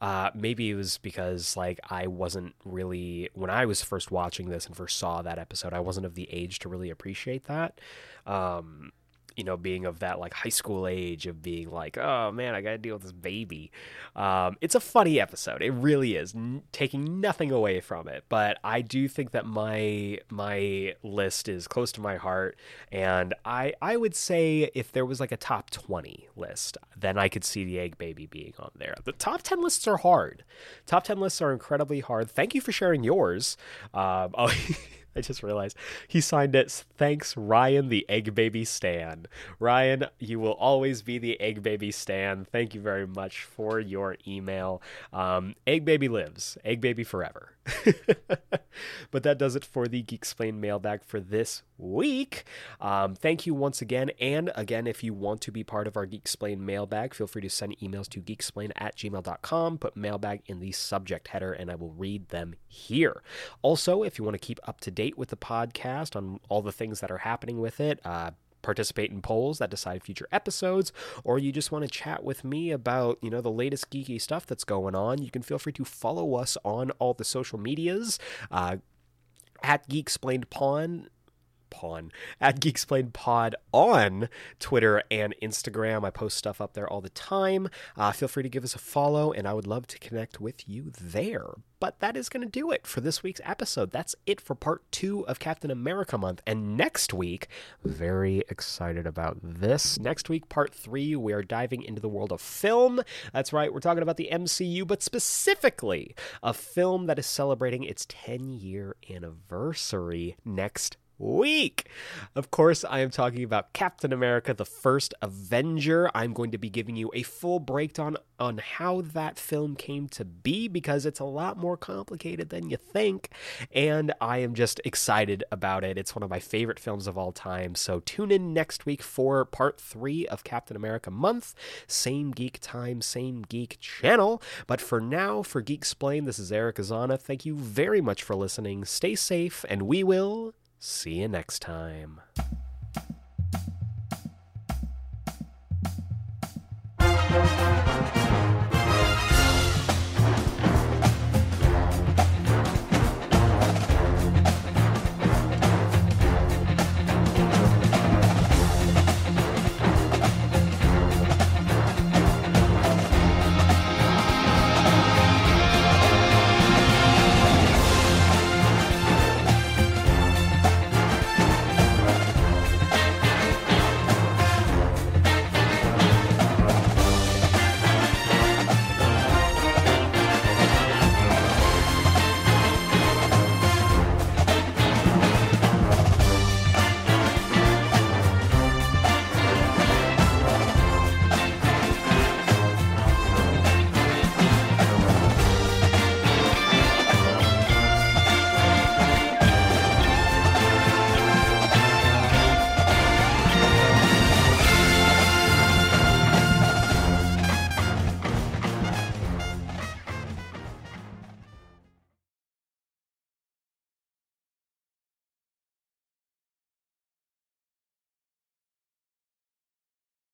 Uh, maybe it was because like I wasn't really when I was first watching this and first saw that episode, I wasn't of the age to really appreciate that. Um, you know, being of that like high school age of being like, oh man, I got to deal with this baby. Um, it's a funny episode. It really is, n- taking nothing away from it. But I do think that my my list is close to my heart, and I I would say if there was like a top twenty list, then I could see the Egg Baby being on there. The top ten lists are hard. Top ten lists are incredibly hard. Thank you for sharing yours. Um, oh. I just realized he signed it. Thanks, Ryan, the Egg Baby Stan. Ryan, you will always be the Egg Baby Stan. Thank you very much for your email. Um, Egg Baby lives. Egg Baby forever. but that does it for the Geeksplained mailbag for this week. Um, thank you once again. And again, if you want to be part of our Geeksplained mailbag, feel free to send emails to geeksplain at gmail.com. Put mailbag in the subject header, and I will read them here. Also, if you want to keep up to date with the podcast on all the things that are happening with it, uh, participate in polls that decide future episodes, or you just want to chat with me about, you know, the latest geeky stuff that's going on, you can feel free to follow us on all the social medias. Uh, at Geeksplained Pawn Pawn at Geeksplained Pod on Twitter and Instagram. I post stuff up there all the time. Uh, feel free to give us a follow, and I would love to connect with you there. But that is going to do it for this week's episode. That's it for part two of Captain America month. And next week, very excited about this. Next week, part three, we are diving into the world of film. That's right, we're talking about the MCU, but specifically a film that is celebrating its 10 year anniversary next week. Of course, I am talking about Captain America, the first Avenger. I'm going to be giving you a full breakdown on how that film came to be because it's a lot more complicated than you think. And I am just excited about it. It's one of my favorite films of all time. So tune in next week for part three of Captain America month. Same geek time, same geek channel. But for now, for Geeksplained, this is Eric Azana. Thank you very much for listening. Stay safe, and we will See you next time.